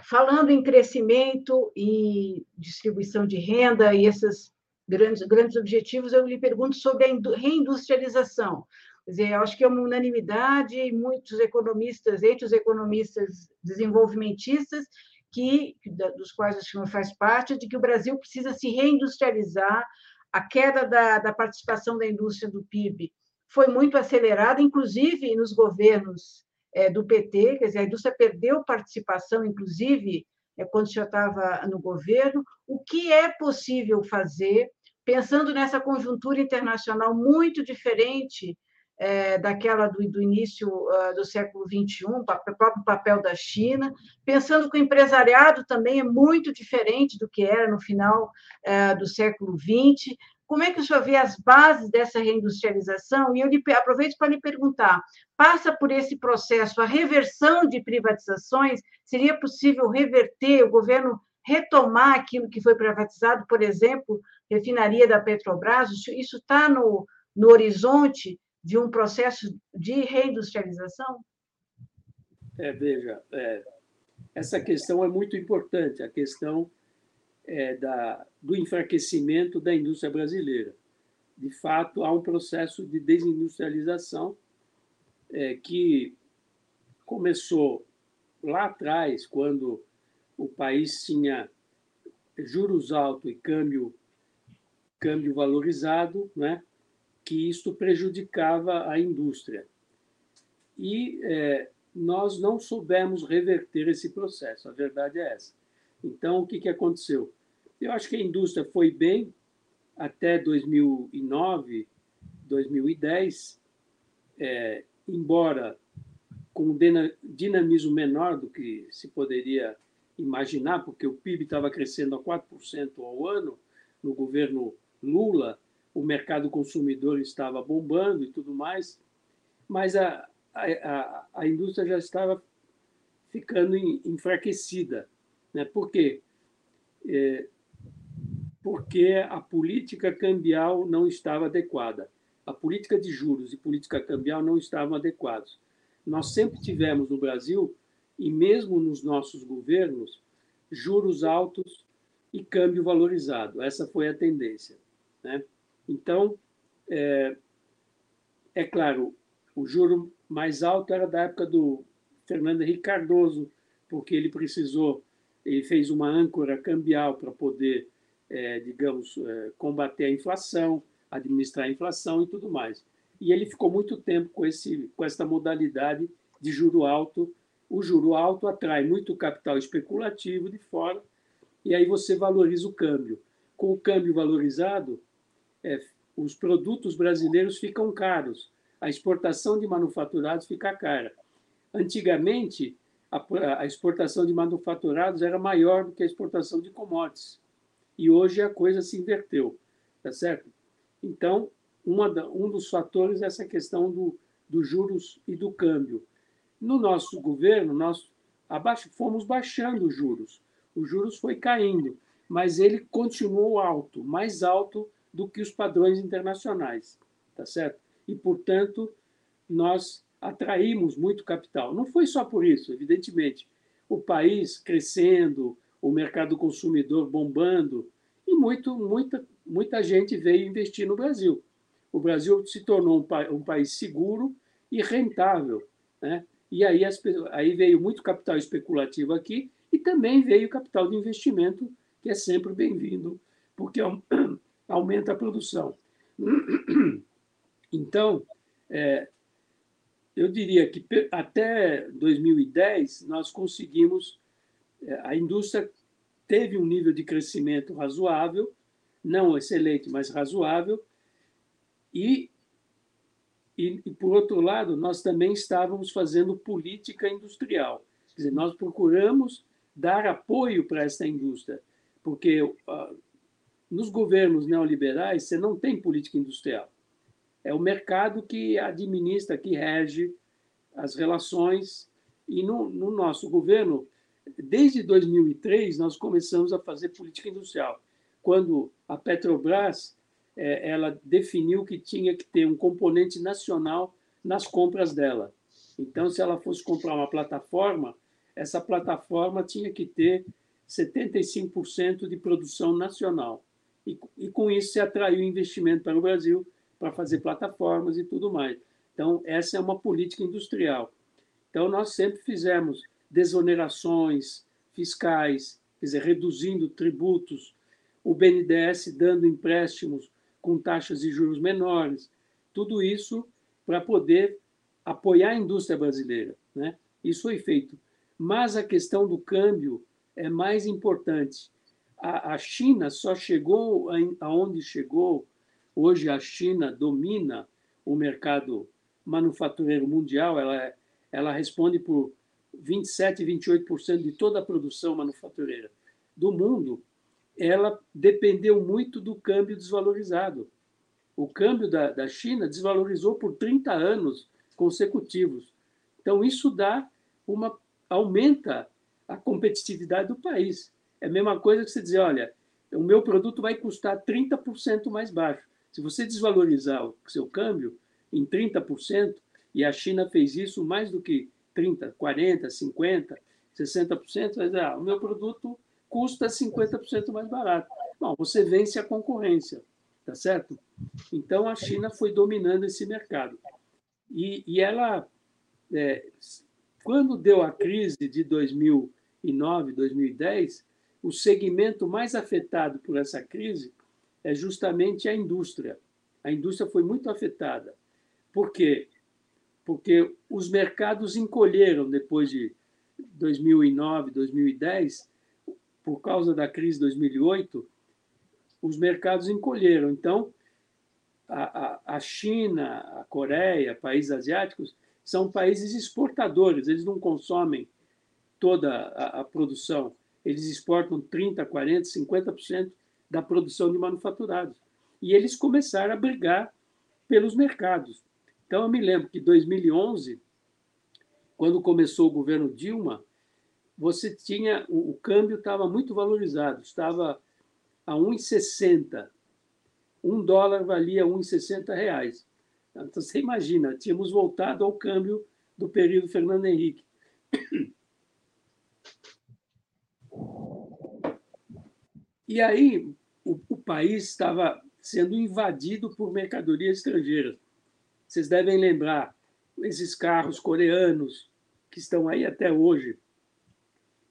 falando em crescimento e distribuição de renda e esses grandes, grandes objetivos, eu lhe pergunto sobre a reindustrialização. Quer dizer, acho que é uma unanimidade, muitos economistas, entre os economistas desenvolvimentistas, que, dos quais o senhor faz parte, de que o Brasil precisa se reindustrializar, a queda da, da participação da indústria do PIB foi muito acelerada, inclusive nos governos é, do PT, quer dizer, a indústria perdeu participação, inclusive, é, quando já estava no governo. O que é possível fazer, pensando nessa conjuntura internacional muito diferente é, daquela do, do início uh, do século XXI, o próprio papel da China, pensando que o empresariado também é muito diferente do que era no final uh, do século XX. Como é que o senhor vê as bases dessa reindustrialização? E eu lhe, aproveito para lhe perguntar: passa por esse processo a reversão de privatizações? Seria possível reverter, o governo retomar aquilo que foi privatizado, por exemplo, refinaria da Petrobras? Isso está no, no horizonte de um processo de reindustrialização? É, veja, é, essa questão é muito importante, a questão é, da, do enfraquecimento da indústria brasileira. De fato, há um processo de desindustrialização é, que começou lá atrás, quando o país tinha juros altos e câmbio, câmbio valorizado, né? Que isto prejudicava a indústria. E é, nós não soubemos reverter esse processo, a verdade é essa. Então, o que, que aconteceu? Eu acho que a indústria foi bem até 2009, 2010, é, embora com um dinamismo menor do que se poderia imaginar, porque o PIB estava crescendo a 4% ao ano no governo Lula, o mercado consumidor estava bombando e tudo mais, mas a, a, a indústria já estava ficando enfraquecida. Né? Por quê? É, porque a política cambial não estava adequada. A política de juros e política cambial não estavam adequados. Nós sempre tivemos no Brasil, e mesmo nos nossos governos, juros altos e câmbio valorizado. Essa foi a tendência. Né? Então, é, é claro, o juro mais alto era da época do Fernando Henrique Cardoso, porque ele precisou, ele fez uma âncora cambial para poder, é, digamos, é, combater a inflação, administrar a inflação e tudo mais. e ele ficou muito tempo com, esse, com essa modalidade de juro alto. O juro alto atrai muito capital especulativo de fora, e aí você valoriza o câmbio. Com o câmbio valorizado, é, os produtos brasileiros ficam caros, a exportação de manufaturados fica cara. Antigamente, a, a exportação de manufaturados era maior do que a exportação de commodities. E hoje a coisa se inverteu, tá certo? Então, da, um dos fatores é essa questão do, dos juros e do câmbio. No nosso governo, nós abaixo, fomos baixando os juros. Os juros foi caindo, mas ele continuou alto, mais alto do que os padrões internacionais, tá certo? E, portanto, nós atraímos muito capital. Não foi só por isso, evidentemente. O país crescendo, o mercado consumidor bombando, e muito, muita, muita gente veio investir no Brasil. O Brasil se tornou um, pa um país seguro e rentável. Né? E aí, as, aí veio muito capital especulativo aqui e também veio capital de investimento, que é sempre bem-vindo, porque aumenta a produção. Então, é, eu diria que até 2010 nós conseguimos, é, a indústria teve um nível de crescimento razoável, não excelente, mas razoável, e, e, e, por outro lado, nós também estávamos fazendo política industrial. Quer dizer, nós procuramos dar apoio para essa indústria, porque uh, nos governos neoliberais você não tem política industrial é o mercado que administra, que rege as relações. E no, no nosso governo, desde 2003, nós começamos a fazer política industrial. Quando a Petrobras é, ela definiu que tinha que ter um componente nacional nas compras dela. Então, se ela fosse comprar uma plataforma, essa plataforma tinha que ter 75% de produção nacional. E, e com isso se atraiu investimento para o Brasil, para fazer plataformas e tudo mais. Então, essa é uma política industrial. Então, nós sempre fizemos desonerações fiscais, quer dizer, reduzindo tributos, o BNDES dando empréstimos com taxas de juros menores, tudo isso para poder apoiar a indústria brasileira. Né? Isso foi feito. Mas a questão do câmbio é mais importante. A, a China só chegou aonde chegou Hoje a China domina o mercado manufatureiro mundial, ela, ela responde por 27, 28% de toda a produção manufatureira do mundo. Ela dependeu muito do câmbio desvalorizado. O câmbio da, da China desvalorizou por 30 anos consecutivos. Então, isso dá uma aumenta a competitividade do país. É a mesma coisa que você dizer, olha, o meu produto vai custar 30% mais baixo. Se você desvalorizar o seu câmbio em 30%, e a China fez isso mais do que 30%, 40%, 50%, 60%, vai dizer, ah, o meu produto custa 50% mais barato. Bom, você vence a concorrência, tá certo? Então, a China foi dominando esse mercado. E, e ela, é, quando deu a crise de 2009, 2010, o segmento mais afetado por essa crise é justamente a indústria. A indústria foi muito afetada. Por quê? Porque os mercados encolheram depois de 2009, 2010, por causa da crise de 2008, os mercados encolheram. Então, a, a, a China, a Coreia, países asiáticos, são países exportadores, eles não consomem toda a, a produção, eles exportam 30%, 40%, 50% da produção de manufaturados. E eles começaram a brigar pelos mercados. Então, eu me lembro que em 2011, quando começou o governo Dilma, você tinha o, o câmbio estava muito valorizado, estava a 1,60. Um dólar valia 1,60 reais. Então, você imagina, tínhamos voltado ao câmbio do período Fernando Henrique. E aí, o, o país estava sendo invadido por mercadorias estrangeiras. Vocês devem lembrar esses carros coreanos que estão aí até hoje,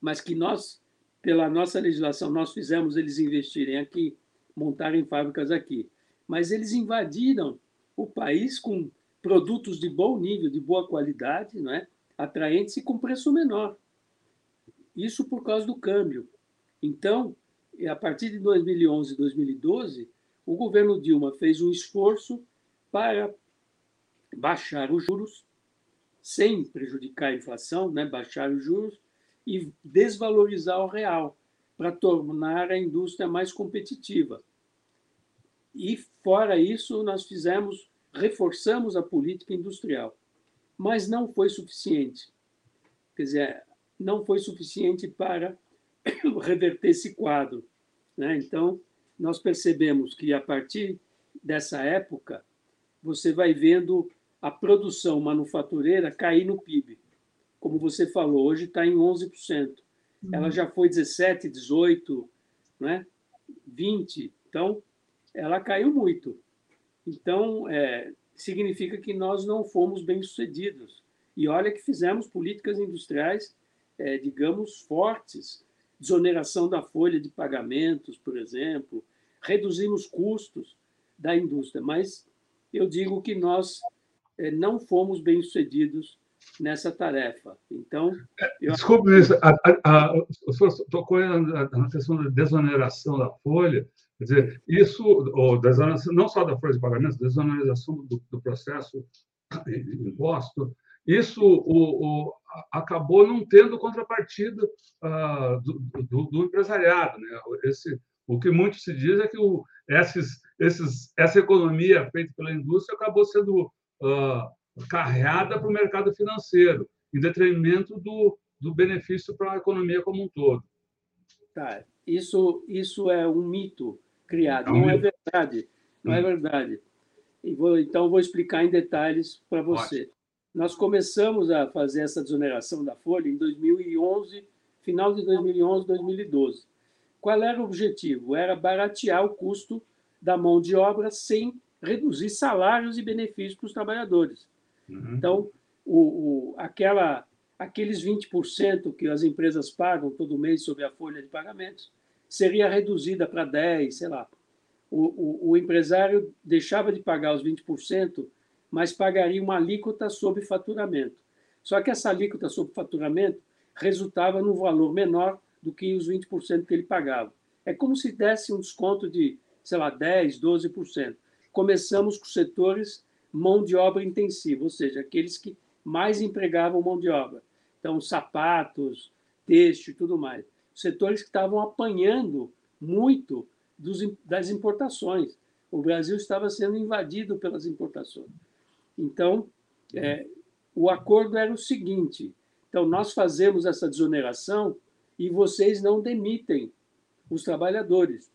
mas que nós, pela nossa legislação, nós fizemos eles investirem aqui, montarem fábricas aqui. Mas eles invadiram o país com produtos de bom nível, de boa qualidade, não é? atraentes e com preço menor. Isso por causa do câmbio. Então, a partir de 2011 e 2012, o governo Dilma fez um esforço para baixar os juros, sem prejudicar a inflação, né? baixar os juros e desvalorizar o real, para tornar a indústria mais competitiva. E, fora isso, nós fizemos, reforçamos a política industrial. Mas não foi suficiente. Quer dizer, não foi suficiente para reverter esse quadro. Né? Então, nós percebemos que, a partir dessa época, você vai vendo a produção manufatureira cair no PIB. Como você falou, hoje está em 11%. Ela uhum. já foi 17, 18, né? 20. Então, ela caiu muito. Então, é, significa que nós não fomos bem-sucedidos. E olha que fizemos políticas industriais, é, digamos, fortes. Desoneração da folha de pagamentos, por exemplo. Reduzimos custos da indústria. Mas eu digo que nós é, não fomos bem-sucedidos nessa tarefa. Então, eu... desculpe, ministro, a, a, a, o senhor tocou na, questão da desoneração da folha. Quer dizer, isso, ou desoneração, não só da folha de pagamento, desoneração do, do processo de imposto, isso o, o, acabou não tendo contrapartida uh, do, do, do, empresariado. Né? Esse, o que muito se diz é que o, esses, esses, essa economia feita pela indústria acabou sendo uh, carreada para o mercado financeiro, em detrimento do, do benefício para a economia como um todo. Tá. Isso, isso é um mito criado. Não é verdade. Não é hum. verdade. Vou, então, vou explicar em detalhes para você. Nós começamos a fazer essa desoneração da folha em 2011, final de 2011, 2012. Qual era o objetivo? Era baratear o custo da mão de obra sem reduzir salários e benefícios para os trabalhadores. Uhum. Então, o, o, aquela, aqueles 20% que as empresas pagam todo mês sobre a folha de pagamentos seria reduzida para 10%, sei lá. O, o, o empresário deixava de pagar os 20%, mas pagaria uma alíquota sobre faturamento. Só que essa alíquota sobre faturamento resultava num valor menor do que os 20% que ele pagava. É como se desse um desconto de, sei lá, 10%, 12%. Começamos com setores mão de obra intensiva, ou seja, aqueles que mais empregavam mão de obra. Então, sapatos, têxtil e tudo mais setores que estavam apanhando muito dos, das importações. O Brasil estava sendo invadido pelas importações. Então, é, o acordo era o seguinte: então, nós fazemos essa desoneração e vocês não demitem os trabalhadores.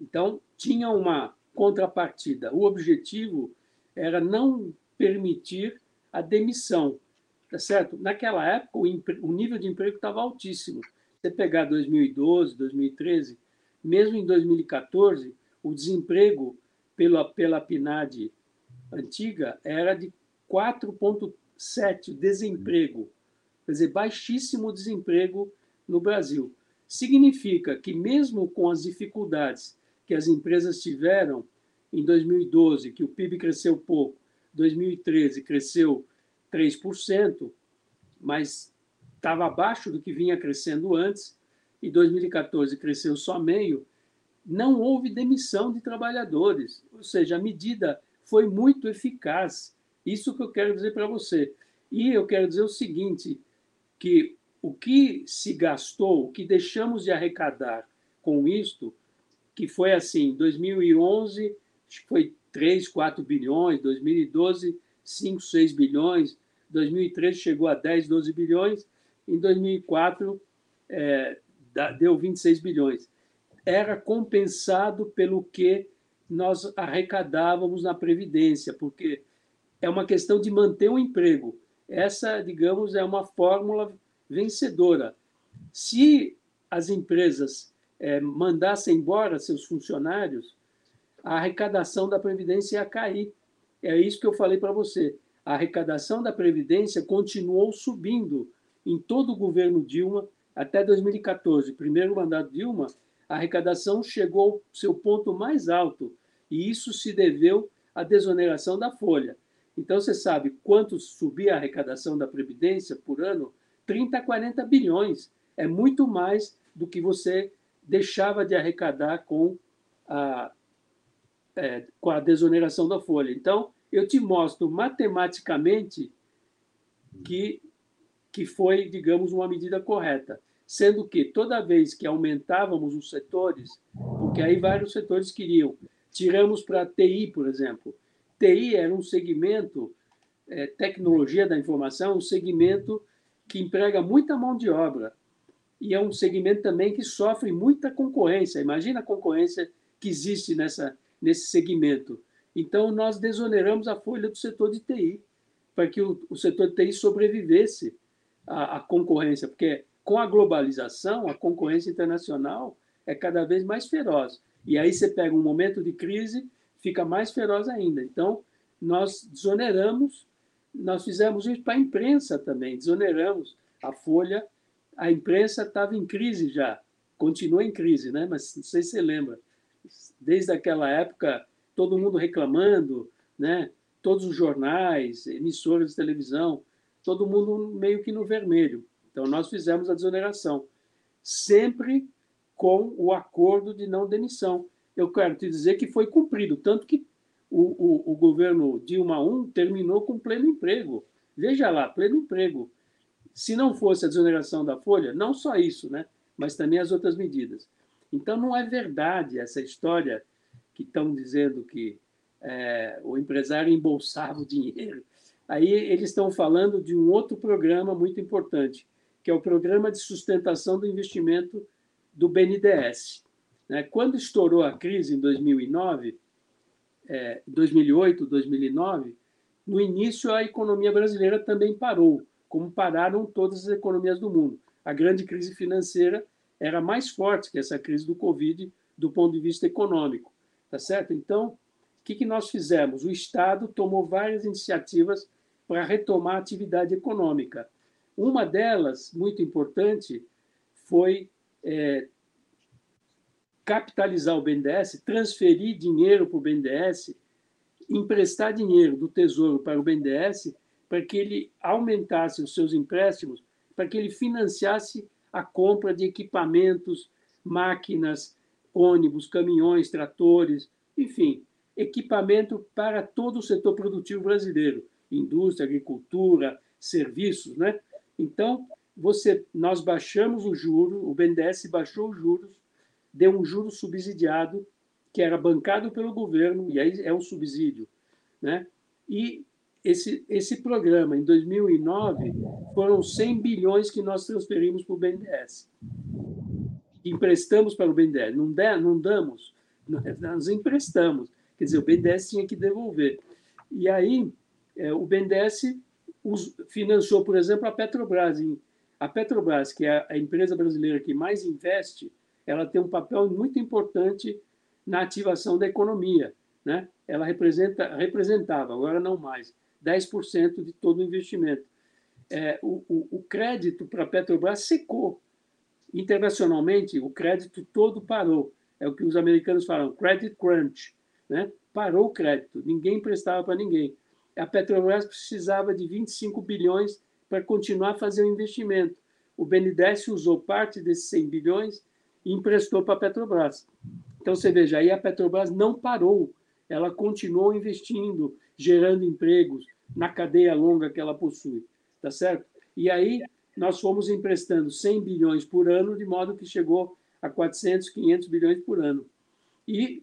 Então, tinha uma contrapartida. O objetivo era não permitir a demissão tá certo? Naquela época, o, o nível de emprego estava altíssimo. Você pegar 2012, 2013, mesmo em 2014, o desemprego pela, pela PNAD antiga era de 4,7% desemprego. Quer dizer, baixíssimo desemprego no Brasil. Significa que, mesmo com as dificuldades que as empresas tiveram em 2012, que o PIB cresceu pouco, 2013 cresceu 3%, mas estava abaixo do que vinha crescendo antes, e 2014 cresceu só meio, não houve demissão de trabalhadores. Ou seja, a medida foi muito eficaz. Isso que eu quero dizer para você. E eu quero dizer o seguinte, que o que se gastou, o que deixamos de arrecadar com isto, que foi assim, 2011 foi 3, 4 bilhões, 2012 5, 6 bilhões, 2013 chegou a 10, 12 bilhões, em 2004 é, deu 26 bilhões. Era compensado pelo que nós arrecadávamos na Previdência, porque é uma questão de manter o emprego. Essa, digamos, é uma fórmula vencedora. Se as empresas é, mandassem embora seus funcionários, a arrecadação da Previdência ia cair. É isso que eu falei para você. A arrecadação da Previdência continuou subindo em todo o governo Dilma até 2014. Primeiro mandato Dilma, a arrecadação chegou ao seu ponto mais alto, e isso se deveu a desoneração da folha. Então, você sabe quanto subia a arrecadação da Previdência por ano? 30 a 40 bilhões. É muito mais do que você deixava de arrecadar com a, é, com a desoneração da folha. Então, eu te mostro matematicamente que, que foi, digamos, uma medida correta. Sendo que toda vez que aumentávamos os setores, porque aí vários setores queriam, tiramos para TI, por exemplo. TI era um segmento, é, tecnologia da informação, um segmento que emprega muita mão de obra. E é um segmento também que sofre muita concorrência. Imagina a concorrência que existe nessa, nesse segmento. Então, nós desoneramos a folha do setor de TI, para que o, o setor de TI sobrevivesse à, à, concorrência, porque com a globalização, a concorrência internacional é cada vez mais feroz. E aí você pega um momento de crise, fica mais feroz ainda. Então, nós desoneramos, nós fizemos isso para a imprensa também, desoneramos a folha. A imprensa estava em crise já, continua em crise, né? mas não sei se você lembra desde aquela época, todo mundo reclamando, né? todos os jornais, emissoras de televisão, todo mundo meio que no vermelho. Então, nós fizemos a desoneração, sempre com o acordo de não demissão. Eu quero te dizer que foi cumprido, tanto que o, o, o governo Dilma I terminou com pleno emprego. Veja lá, pleno emprego. Se não fosse a desoneração da folha, não só isso, né? mas também as outras medidas. Então, não é verdade essa história que estão dizendo que é, o empresário embolsava o dinheiro. Aí eles estão falando de um outro programa muito importante, que é o Programa de Sustentação do Investimento do BNDES. Né? Quando estourou a crise em 2009, é, 2008, 2009, no início a economia brasileira também parou, como pararam todas as economias do mundo. A grande crise financeira era mais forte que essa crise do Covid do ponto de vista econômico, tá certo? Então, o que, que nós fizemos? O Estado tomou várias iniciativas para retomar a atividade econômica. Uma delas, muito importante, foi é, capitalizar o BNDES, transferir dinheiro para o BNDES, emprestar dinheiro do Tesouro para o BNDES, para que ele aumentasse os seus empréstimos, para que ele financiasse a compra de equipamentos, máquinas, ônibus, caminhões, tratores, enfim, equipamento para todo o setor produtivo brasileiro, indústria, agricultura, serviços, né? Então, você, nós baixamos o juro, o BNDES baixou os juros, deu um juro subsidiado que era bancado pelo governo e aí é um subsídio, né? E esse, esse programa, em 2009, foram 100 bilhões que nós transferimos para o BNDES. Emprestamos para o BNDES. Não, der, não damos, nós emprestamos. Quer dizer, o BNDES tinha que devolver. E aí, é, o BNDES financiou, por exemplo, a Petrobras. A Petrobras, que é a empresa brasileira que mais investe, ela tem um papel muito importante na ativação da economia. Né? Ela representa, representava, agora não mais, 10% de todo o investimento. É, o, o, o crédito para a Petrobras secou. Internacionalmente, o crédito todo parou. É o que os americanos falam, credit crunch. Né? Parou o crédito, ninguém emprestava para ninguém. A Petrobras precisava de 25 bilhões para continuar a fazer o investimento. O BNDES usou parte desses 100 bilhões e emprestou para a Petrobras. Então, você veja, aí a Petrobras não parou, ela continuou investindo, gerando empregos na cadeia longa que ela possui, tá certo? E aí nós fomos emprestando 100 bilhões por ano, de modo que chegou a 400, 500 bilhões por ano. E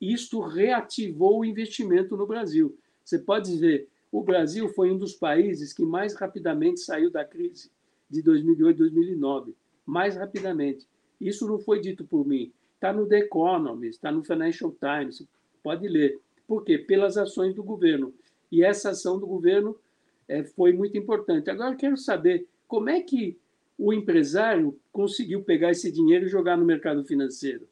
isto reativou o investimento no Brasil. Você pode ver, o Brasil foi um dos países que mais rapidamente saiu da crise de 2008, 2009, mais rapidamente. Isso não foi dito por mim, está no The Economist, está no Financial Times, pode ler. Por quê? Pelas ações do governo. E essa ação do governo é, foi muito importante. Agora, eu quero saber como é que o empresário conseguiu pegar esse dinheiro e jogar no mercado financeiro.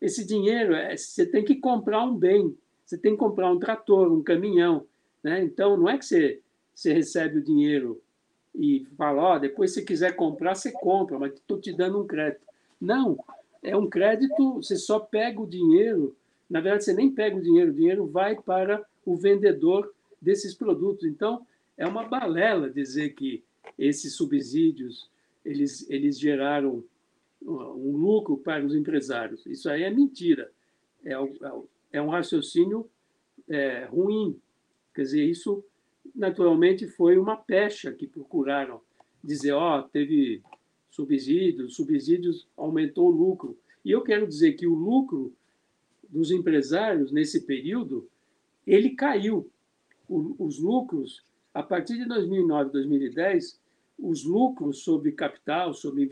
Esse dinheiro, é, você tem que comprar um bem, você tem que comprar um trator, um caminhão. Né? Então, não é que você, você recebe o dinheiro e fala, oh, depois se quiser comprar, você compra, mas estou te dando um crédito. Não, é um crédito, você só pega o dinheiro Na verdade, você nem pega o dinheiro, o dinheiro vai para o vendedor desses produtos. Então, é uma balela dizer que esses subsídios eles, eles geraram um lucro para os empresários. Isso aí é mentira. É, é um raciocínio é, ruim. Quer dizer, isso naturalmente foi uma pecha que procuraram dizer, ó, oh, teve subsídios, subsídios aumentou o lucro. E eu quero dizer que o lucro dos empresários nesse período ele caiu. O, os lucros a partir de 2009, 2010, os lucros sobre capital, sobre,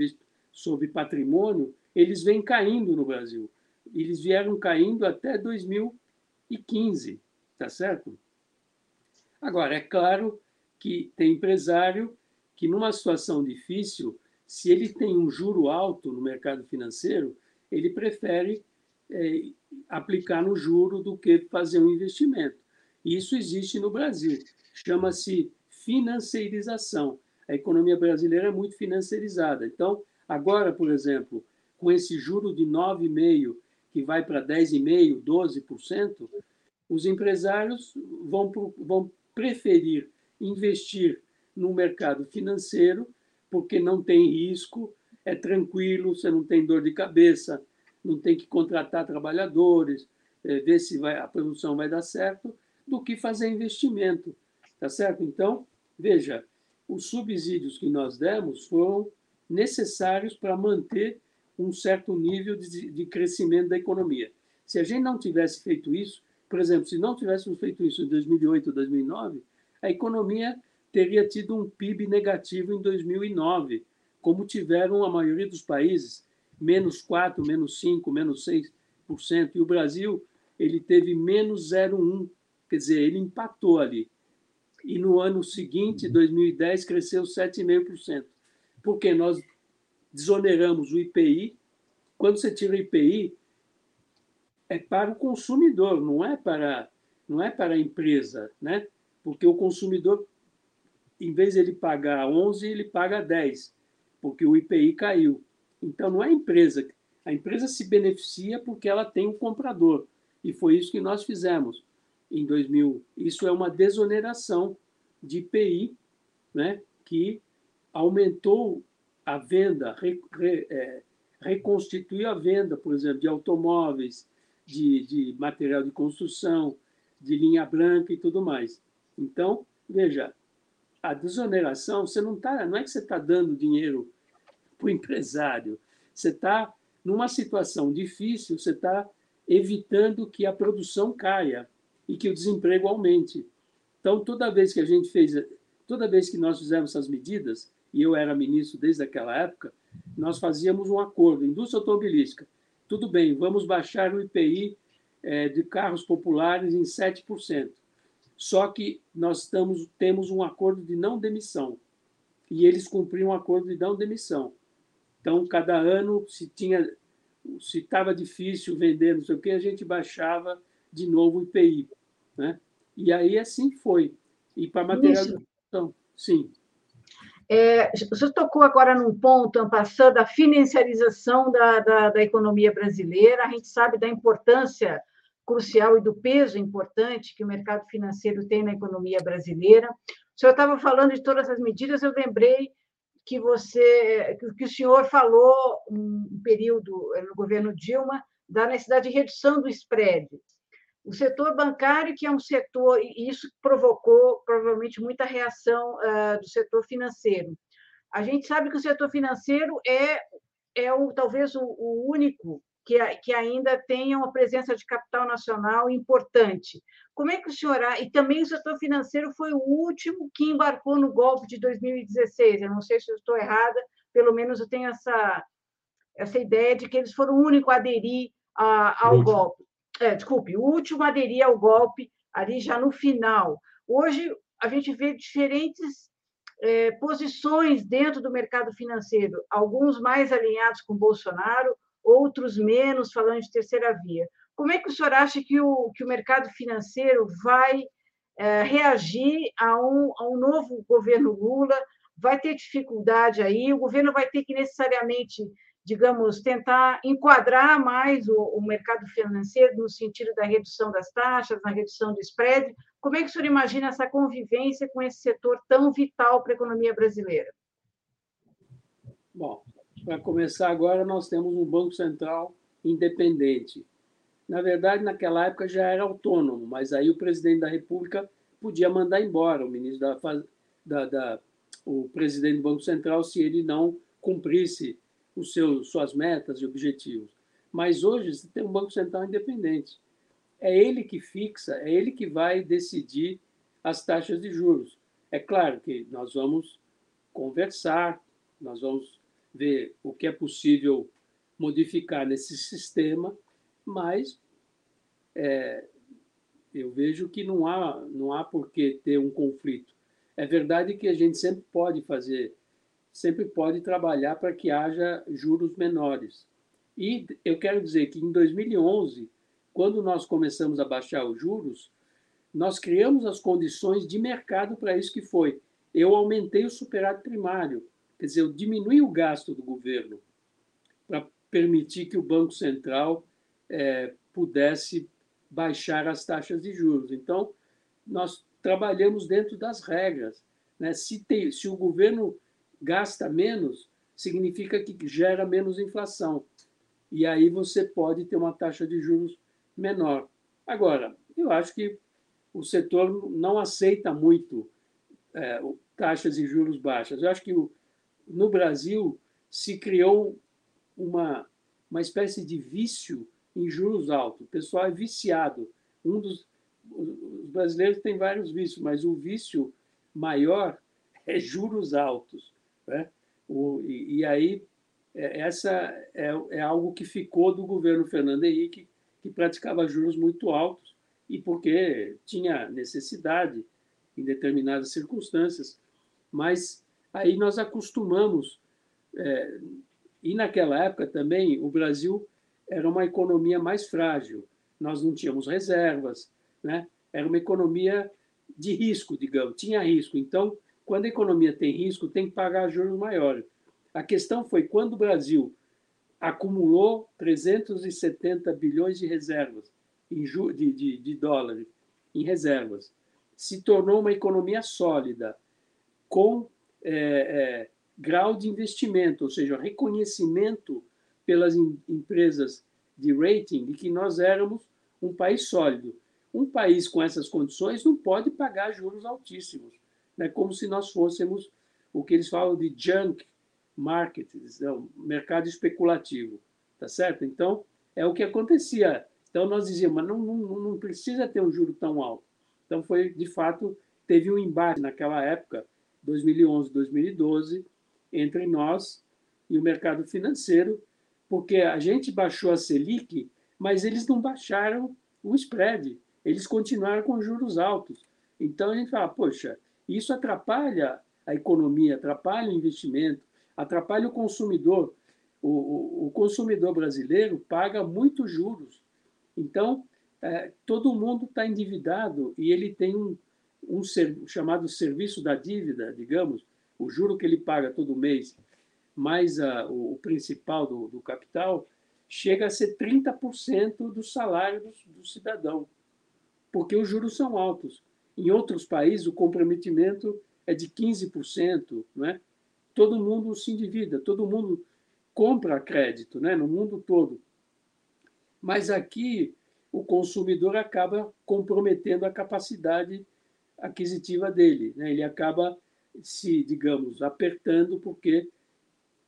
sobre patrimônio, eles vêm caindo no Brasil. Eles vieram caindo até 2015, tá certo? Agora, é claro que tem empresário que, numa situação difícil, se ele tem um juro alto no mercado financeiro, ele prefere é, aplicar no juro do que fazer um investimento. Isso existe no Brasil. Chama-se financeirização. A economia brasileira é muito financiarizada. Então, agora, por exemplo, com esse juro de 9,5% que vai para 10,5%, 12%, os empresários vão, vão preferir investir no mercado financeiro, porque não tem risco, é tranquilo, você não tem dor de cabeça, não tem que contratar trabalhadores, é, ver se vai, a produção vai dar certo, do que fazer investimento. Tá certo? Então, veja, os subsídios que nós demos foram necessários para manter um certo nível de, de crescimento da economia. Se a gente não tivesse feito isso, por exemplo, se não tivéssemos feito isso em 2008, 2009, a economia teria tido um PIB negativo em 2009, como tiveram a maioria dos países, menos 4, menos 5, menos 6%. E o Brasil ele teve menos 0,1, quer dizer, ele empatou ali. E no ano seguinte, 2010, cresceu 7,5%. Porque nós desoneramos o IPI. Quando você tira o IPI, é para o consumidor, não é para não é para a empresa, né? Porque o consumidor, em vez de ele pagar 11, ele paga 10, porque o IPI caiu. Então não é a empresa, a empresa se beneficia porque ela tem um comprador. E foi isso que nós fizemos em 2000. Isso é uma desoneração de IPI, né? Que aumentou a venda, re, re, é, reconstituiu a venda, por exemplo, de automóveis, de, de material de construção, de linha branca e tudo mais. Então, veja, a desoneração, você não tá, não é que você está dando dinheiro para o empresário, você está numa situação difícil, você está evitando que a produção caia e que o desemprego aumente. Então, toda vez que a gente fez, toda vez que nós fizemos essas medidas, e eu era ministro desde aquela época, nós fazíamos um acordo, indústria automobilística, tudo bem, vamos baixar o IPI é, de carros populares em 7%. Só que nós estamos, temos um acordo de não demissão. E eles cumpriram um acordo de não demissão. Então, cada ano, se tinha se estava difícil vender, não sei o quê, a gente baixava de novo o IPI. Né? E aí assim foi. E para material Isso. de construção, sim. É, você tocou agora num ponto, passando da financiarização da, da, da, economia brasileira. A gente sabe da importância crucial e do peso importante que o mercado financeiro tem na economia brasileira. O senhor estava falando de todas essas medidas, eu lembrei que você, que o senhor falou um período no governo Dilma da necessidade de redução do spread. O setor bancário, que é um setor, e isso provocou provavelmente muita reação uh, do setor financeiro. A gente sabe que o setor financeiro é, é o, talvez o, o único que, que ainda tenha uma presença de capital nacional importante. Como é que o senhor. E também o setor financeiro foi o último que embarcou no golpe de 2016. Eu não sei se eu estou errada, pelo menos eu tenho essa, essa ideia de que eles foram o único a aderir a, ao golpe é, desculpe, o último aderir ao golpe ali já no final. Hoje a gente vê diferentes é, posições dentro do mercado financeiro, alguns mais alinhados com Bolsonaro, outros menos, falando de terceira via. Como é que o senhor acha que o, que o mercado financeiro vai é, reagir a um, a um novo governo Lula? Vai ter dificuldade aí? O governo vai ter que necessariamente digamos, tentar enquadrar mais o, o, mercado financeiro no sentido da redução das taxas, na redução do spread? Como é que o senhor imagina essa convivência com esse setor tão vital para a economia brasileira? Bom, para começar agora, nós temos um Banco Central independente. Na verdade, naquela época já era autônomo, mas aí o presidente da República podia mandar embora o ministro da, da, da o presidente do Banco Central se ele não cumprisse os seus suas metas e objetivos. Mas hoje você tem um Banco Central independente. É ele que fixa, é ele que vai decidir as taxas de juros. É claro que nós vamos conversar, nós vamos ver o que é possível modificar nesse sistema, mas é, eu vejo que não há, não há por que ter um conflito. É verdade que a gente sempre pode fazer, sempre pode trabalhar para que haja juros menores. E eu quero dizer que em 2011, quando nós começamos a baixar os juros, nós criamos as condições de mercado para isso que foi. Eu aumentei o superávit primário, quer dizer, eu diminui o gasto do governo para permitir que o Banco Central é, pudesse baixar as taxas de juros. Então, nós trabalhamos dentro das regras. Né? Se, tem, se o governo gasta menos, significa que gera menos inflação. E aí você pode ter uma taxa de juros menor. Agora, eu acho que o setor não aceita muito é, taxas de juros baixas. Eu acho que no Brasil se criou uma, uma espécie de vício em juros altos. O pessoal é viciado. Um dos os brasileiros têm vários vícios, mas o vício maior é juros altos. Né? O, e, e, aí, é, essa é, é, algo que ficou do governo Fernando Henrique, que praticava juros muito altos, e porque tinha necessidade em determinadas circunstâncias. Mas aí nós acostumamos. É, e naquela época também, o Brasil era uma economia mais frágil. Nós não tínhamos reservas, né? era uma economia de risco, digamos, tinha risco. Então, quando a economia tem risco, tem que pagar juros maiores. A questão foi quando o Brasil acumulou 370 bilhões de reservas de, de, de dólares em reservas, se tornou uma economia sólida, com é, é, grau de investimento, ou seja, reconhecimento pelas em, empresas de rating de que nós éramos um país sólido. Um país com essas condições não pode pagar juros altíssimos, né? como se nós fôssemos o que eles falam de junk market, né? mercado especulativo, tá certo? Então, é o que acontecia. Então, nós dizíamos, mas não, não, não precisa ter um juro tão alto. Então, foi, de fato, teve um embate naquela época, 2011, 2012, entre nós e o mercado financeiro, porque a gente baixou a Selic, mas eles não baixaram o spread eles continuaram com juros altos. Então a gente fala, poxa, isso atrapalha a economia, atrapalha o investimento, atrapalha o consumidor. O, o, o consumidor brasileiro paga muitos juros. Então, é, todo mundo está endividado e ele tem um, um ser, chamado serviço da dívida, digamos, o juro que ele paga todo mês, mais a, o, o, principal do, do, capital, chega a ser 30% do salário do, do cidadão porque os juros são altos. Em outros países, o comprometimento é de 15%. Não é? Todo mundo se endivida, todo mundo compra crédito né? no mundo todo. Mas aqui, o consumidor acaba comprometendo a capacidade aquisitiva dele. Né? Ele acaba se, digamos, apertando, porque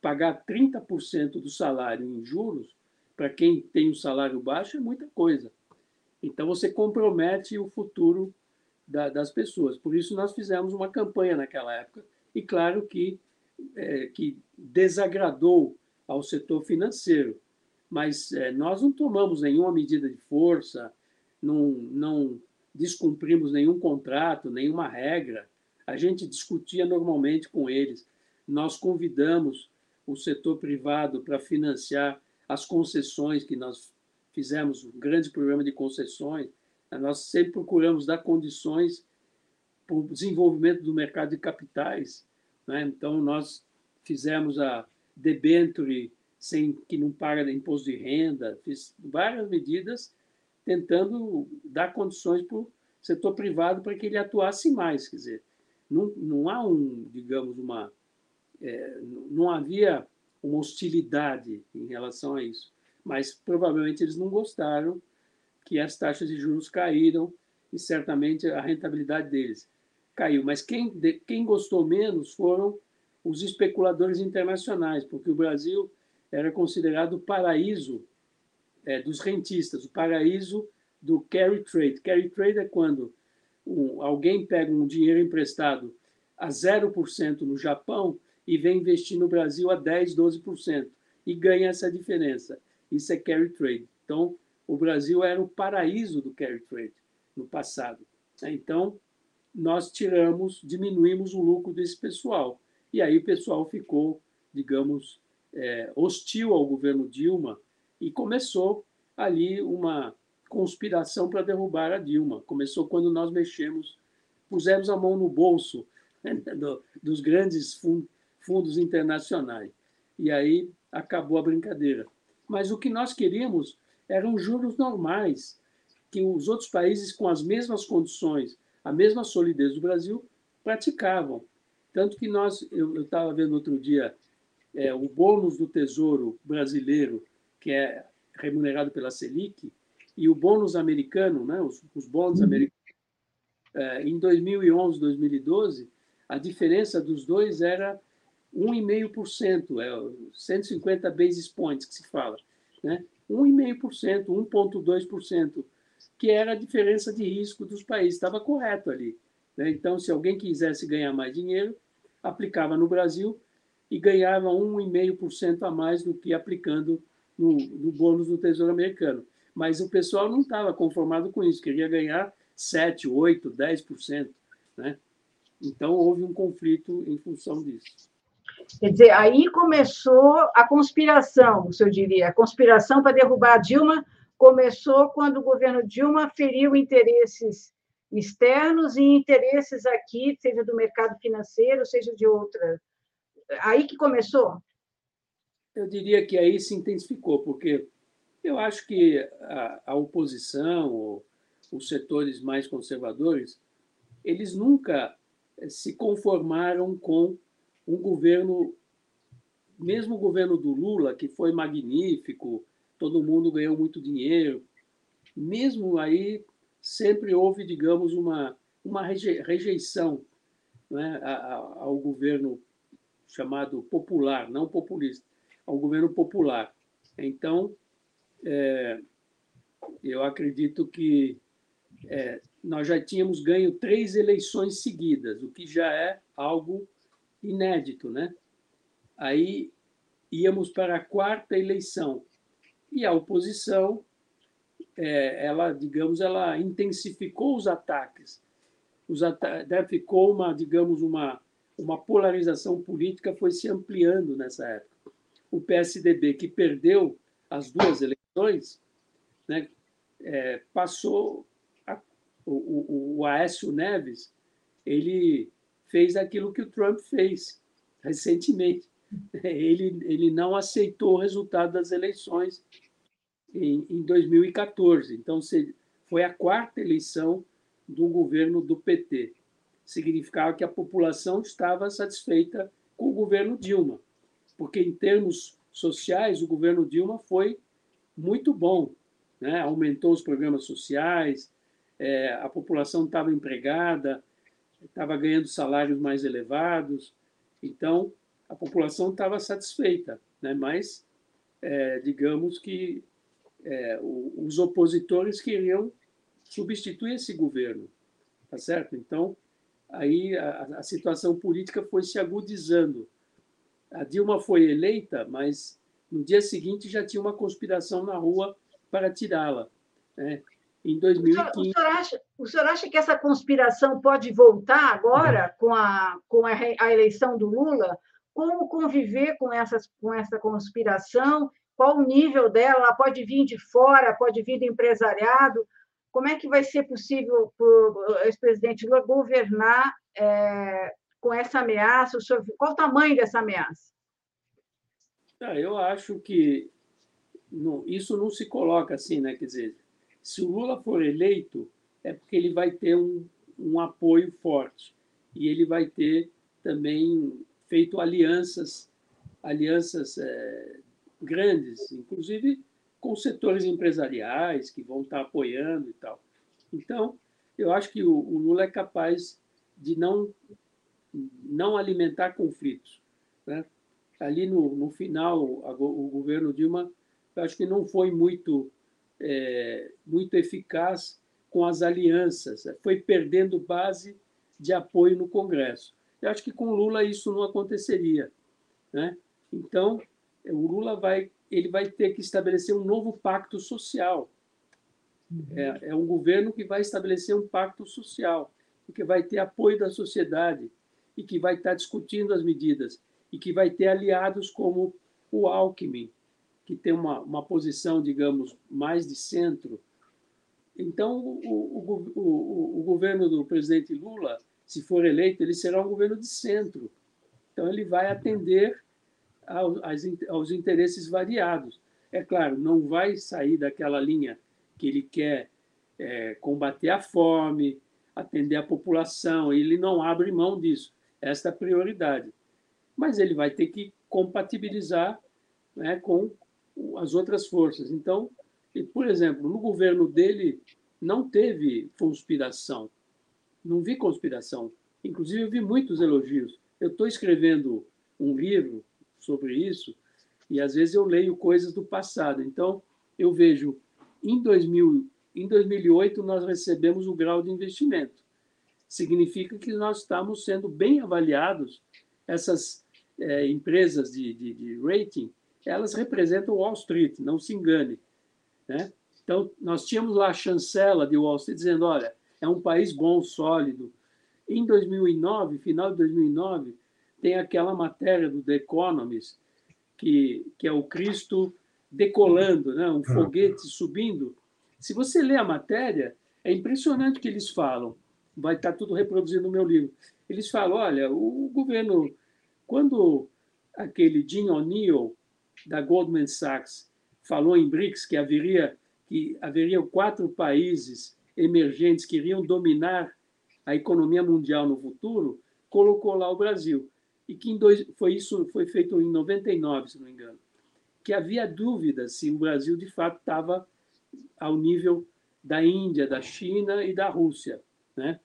pagar 30% do salário em juros, para quem tem um salário baixo, é muita coisa. Então, você compromete o futuro da, das pessoas. Por isso, nós fizemos uma campanha naquela época, e claro que, é, que desagradou ao setor financeiro, mas é, nós não tomamos nenhuma medida de força, não, não descumprimos nenhum contrato, nenhuma regra. A gente discutia normalmente com eles. Nós convidamos o setor privado para financiar as concessões que nós fizemos um grande programa de concessões. Nós sempre procuramos dar condições para o desenvolvimento do mercado de capitais. Né? Então, nós fizemos a debenture sem que não paga imposto de renda, fiz várias medidas tentando dar condições para o setor privado para que ele atuasse mais. Quer dizer, não, não há um, digamos, uma. É, não havia uma hostilidade em relação a isso, mas provavelmente eles não gostaram que as taxas de juros caíram e certamente a rentabilidade deles caiu. Mas quem, quem gostou menos foram os especuladores internacionais, porque o Brasil era considerado o paraíso é, dos rentistas, o paraíso do carry trade. Carry trade é quando um, alguém pega um dinheiro emprestado a 0% no Japão e vem investir no Brasil a 10%, 12% e ganha essa diferença. Isso é carry trade. Então, o Brasil era o paraíso do carry trade no passado. Então, nós tiramos, diminuímos o lucro desse pessoal. E aí o pessoal ficou, digamos, é, hostil ao governo Dilma e começou ali uma conspiração para derrubar a Dilma. Começou quando nós mexemos, pusemos a mão no bolso né, do, dos grandes fundos internacionais. E aí acabou a brincadeira. Mas o que nós queríamos eram juros normais, que os outros países com as mesmas condições, a mesma solidez do Brasil, praticavam. Tanto que nós, eu estava vendo outro dia, é, o bônus do Tesouro brasileiro, que é remunerado pela Selic, e o bônus americano, né, os, os bônus uhum. americanos, é, em 2011, 2012, a diferença dos dois era 1,5%, é 150 basis points que se fala, né? 1,5%, 1,2%, que era a diferença de risco dos países, estava correto ali. Né? Então, se alguém quisesse ganhar mais dinheiro, aplicava no Brasil e ganhava 1,5% a mais do que aplicando no, no bônus do Tesouro Americano. Mas o pessoal não estava conformado com isso, queria ganhar 7, 8, 10%. Né? Então, houve um conflito em função disso. Quer dizer, aí começou a conspiração, o senhor diria, a conspiração para derrubar a Dilma começou quando o governo Dilma feriu interesses externos e interesses aqui, seja do mercado financeiro, seja de outra. Aí que começou? Eu diria que aí se intensificou, porque eu acho que a, a oposição, os setores mais conservadores, eles nunca se conformaram com um governo, mesmo o governo do Lula, que foi magnífico, todo mundo ganhou muito dinheiro, mesmo aí sempre houve, digamos, uma, uma rejeição né, ao governo chamado popular, não populista, ao governo popular. Então, é, eu acredito que é, nós já tínhamos ganho três eleições seguidas, o que já é algo inédito, né? Aí íamos para a quarta eleição e a oposição é, ela, digamos, ela intensificou os ataques. Os ata né, ficou uma, digamos, uma, uma polarização política foi se ampliando nessa época. O PSDB, que perdeu as duas eleições, né, é, passou a, o, o, o Aécio Neves, ele fez aquilo que o Trump fez recentemente. Ele, ele não aceitou o resultado das eleições em, em 2014. Então, foi a quarta eleição do governo do PT. Significava que a população estava satisfeita com o governo Dilma, porque, em termos sociais, o governo Dilma foi muito bom. Né? Aumentou os programas sociais, é, a população estava empregada, estava ganhando salários mais elevados. Então, a população estava satisfeita, né? mas, é, digamos que é, os opositores queriam substituir esse governo, tá certo? Então, aí a, a, situação política foi se agudizando. A Dilma foi eleita, mas no dia seguinte já tinha uma conspiração na rua para tirá-la. Né? Em 2015. O senhor, acha, o senhor acha que essa conspiração pode voltar agora uhum. com, a, com a, a eleição do Lula? Como conviver com, essas, com essa conspiração qual o nível dela? Ela pode vir de fora, pode vir do empresariado? Como é que vai ser possível para o ex-presidente Lula governar é, com essa ameaça? O senhor, qual o tamanho dessa ameaça? Ah, eu acho que não, isso não se coloca assim, né? Quer dizer, se o Lula for eleito, é porque ele vai ter um, um apoio forte e ele vai ter também feito alianças, alianças é, grandes, inclusive com setores empresariais que vão estar apoiando e tal. Então, eu acho que o, o Lula é capaz de não não alimentar conflitos. Né? Ali no, no final, o governo Dilma, eu acho que não foi muito é, muito eficaz com as alianças, foi perdendo base de apoio no Congresso. Eu acho que com Lula isso não aconteceria, né? Então, o Lula vai ele vai ter que estabelecer um novo pacto social. Uhum. É, é um governo que vai estabelecer um pacto social, que vai ter apoio da sociedade e que vai estar discutindo as medidas e que vai ter aliados como o Alckmin, que tem uma, uma posição, digamos, mais de centro. Então, o, o, o, o governo do presidente Lula, se for eleito, ele será um governo de centro. Então, ele vai atender aos, aos interesses variados. É claro, não vai sair daquela linha que ele quer é, combater a fome, atender a população, ele não abre mão disso. Esta é a prioridade. Mas ele vai ter que compatibilizar né, com as outras forças. Então, por exemplo, no governo dele não teve conspiração. Não vi conspiração. Inclusive, eu vi muitos elogios. Eu estou escrevendo um livro sobre isso e às vezes eu leio coisas do passado. Então, eu vejo em 2000, em 2008 nós recebemos o grau de investimento. Significa que nós estamos sendo bem avaliados. Essas é, empresas de, de, de, rating, elas representam Wall Street, não se engane. Né? Então, nós tínhamos lá a chancela de Wall Street dizendo, olha, é um país bom, sólido. Em 2009, final de 2009, tem aquela matéria do The Economist, que, que é o Cristo decolando, né? um ah. foguete subindo. Se você lê a matéria, é impressionante o que eles falam. Vai estar tudo reproduzido no meu livro. Eles falam: olha, o governo, quando aquele Jim O'Neill, da Goldman Sachs, falou em BRICS que haveria, que haveria quatro países emergentes que iriam dominar a economia mundial no futuro, colocou lá o Brasil. E que dois, foi isso foi feito em 99, se não me engano que havia dúvida se o Brasil de fato estava ao nível da Índia, da China e da Rússia, né?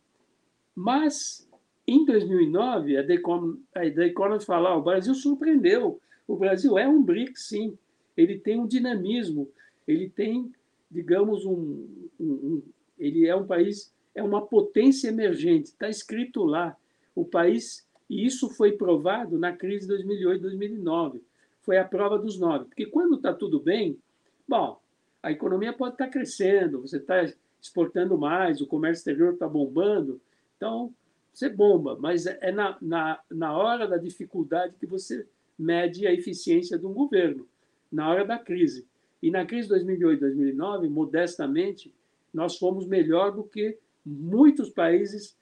Mas em 2009 a The Economist fala, ah, o Brasil surpreendeu, o Brasil é um BRIC, sim, ele tem um dinamismo, ele tem, digamos, um, um, um ele é um país, é uma potência emergente, está escrito lá, o país, e isso foi provado na crise de 2008, 2009 foi a prova dos nove. Porque quando está tudo bem, bom, a economia pode estar tá crescendo, você está exportando mais, o comércio exterior está bombando, então você bomba, mas é, é na, na, na hora da dificuldade que você mede a eficiência de um governo, na hora da crise. E na crise de 2008 2009, modestamente, nós fomos melhor do que muitos países,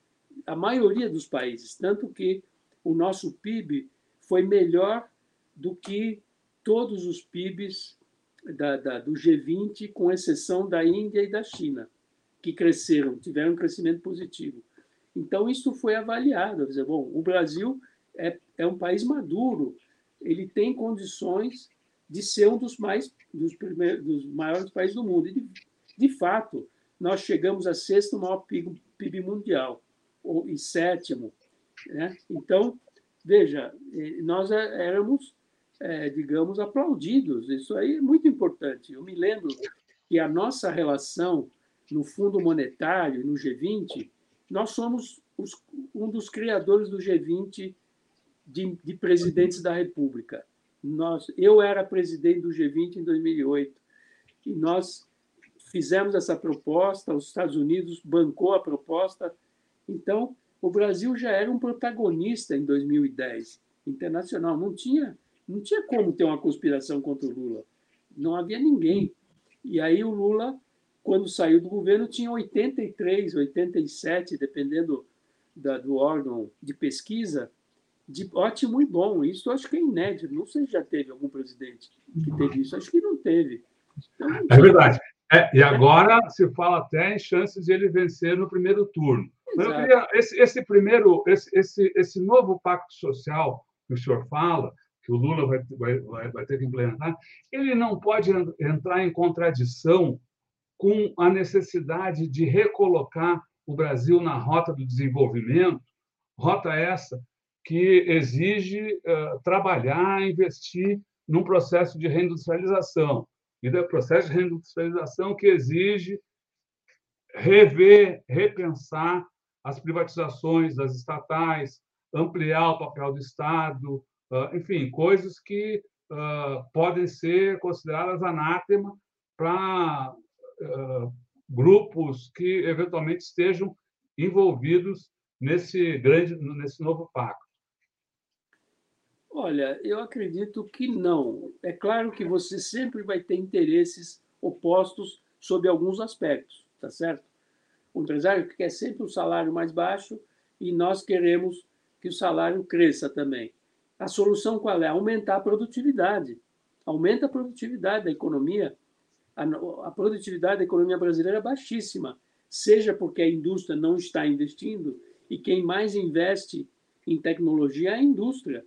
a maioria dos países, tanto que o nosso PIB foi melhor do que todos os PIBs da, da, do G20, com exceção da Índia e da China, que cresceram, tiveram um crescimento positivo. Então, isso foi avaliado. Dizer, bom, o Brasil é, é um país maduro, ele tem condições de ser um dos, mais, dos, primeiros, dos maiores países do mundo. E, de, de fato, nós chegamos a sexto maior PIB, PIB mundial, ou, e sétimo. Né? Então, veja, eh, nós é, éramos é, digamos, aplaudidos. Isso aí é muito importante. Eu me lembro que a nossa relação no Fundo Monetário, no G20, nós somos os, um dos criadores do G20 de, de presidentes da República. Nós, eu era presidente do G20 em 2008 e nós fizemos essa proposta, os Estados Unidos bancou a proposta. Então, o Brasil já era um protagonista em 2010 internacional, não tinha não tinha como ter uma conspiração contra o Lula. Não havia ninguém. E aí o Lula, quando saiu do governo, tinha 83, 87, dependendo da, do órgão de pesquisa, de ótimo e bom. Isso acho que é inédito. Não sei se já teve algum presidente que teve isso. Acho que não teve. Então, é verdade. É, e agora se fala até em chances de ele vencer no primeiro turno. Mas eu queria, esse, esse primeiro, esse, esse, esse novo pacto social que o senhor fala, que o Lula vai, vai, vai ter que implementar, ele não pode entrar em contradição com a necessidade de recolocar o Brasil na rota do desenvolvimento, rota essa que exige uh, trabalhar, investir num processo de reindustrialização. E do processo de reindustrialização que exige rever, repensar as privatizações das estatais, ampliar o papel do Estado, uh, enfim, coisas que uh, podem ser consideradas anátema para grupos que eventualmente estejam envolvidos nesse grande, nesse novo pacto. Olha, eu acredito que não. É claro que você sempre vai ter interesses opostos sob alguns aspectos, tá certo? O empresário quer sempre um salário mais baixo e nós queremos que o salário cresça também. A solução qual é? Aumentar a produtividade. Aumenta a produtividade da economia. A, produtividade da economia brasileira é baixíssima, seja porque a indústria não está investindo e quem mais investe em tecnologia é a indústria.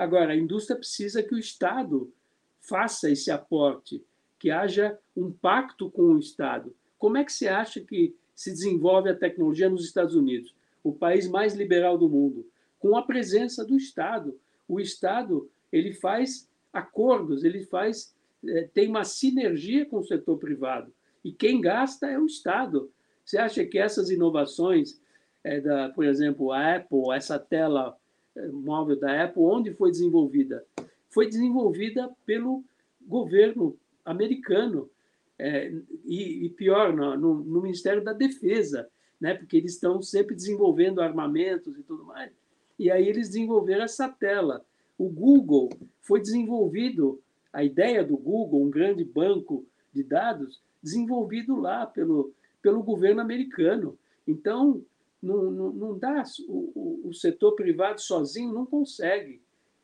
Agora, a indústria precisa que o Estado faça esse aporte, que haja um pacto com o Estado. Como é que você acha que se desenvolve a tecnologia nos Estados Unidos, o país mais liberal do mundo? Com a presença do Estado. O Estado ele faz acordos, ele faz é, tem uma sinergia com o setor privado e quem gasta é o Estado. Você acha que essas inovações, é, da, por exemplo, a Apple, essa tela móvel da Apple, onde foi desenvolvida? Foi desenvolvida pelo governo americano, é, e, e, pior, no, no, no, Ministério da Defesa, né? porque eles estão sempre desenvolvendo armamentos e tudo mais. E aí eles desenvolveram essa tela. O Google foi desenvolvido, a ideia do Google, um grande banco de dados, desenvolvido lá pelo, pelo governo americano. Então, não, não, não dá, o, o, setor privado sozinho não consegue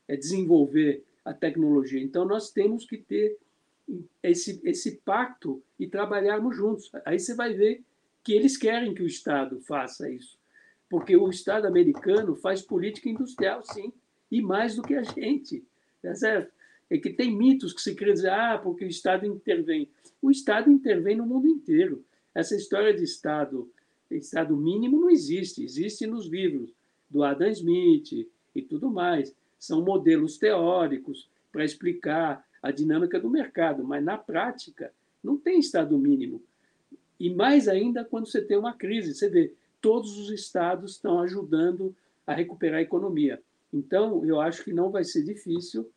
é, desenvolver a tecnologia. Então, nós temos que ter esse, esse pacto e trabalharmos juntos. Aí você vai ver que eles querem que o Estado faça isso. Porque o Estado americano faz política industrial, sim, e mais do que a gente. Tá certo? É que tem mitos que se quer dizer, ah, porque o Estado intervém. O Estado intervém no mundo inteiro. Essa história de Estado estado mínimo não existe, existe nos livros do Adam Smith e tudo mais. São modelos teóricos para explicar a dinâmica do mercado, mas na prática não tem estado mínimo. E mais ainda quando você tem uma crise, você vê, todos os estados estão ajudando a recuperar a economia. Então, eu acho que não vai ser difícil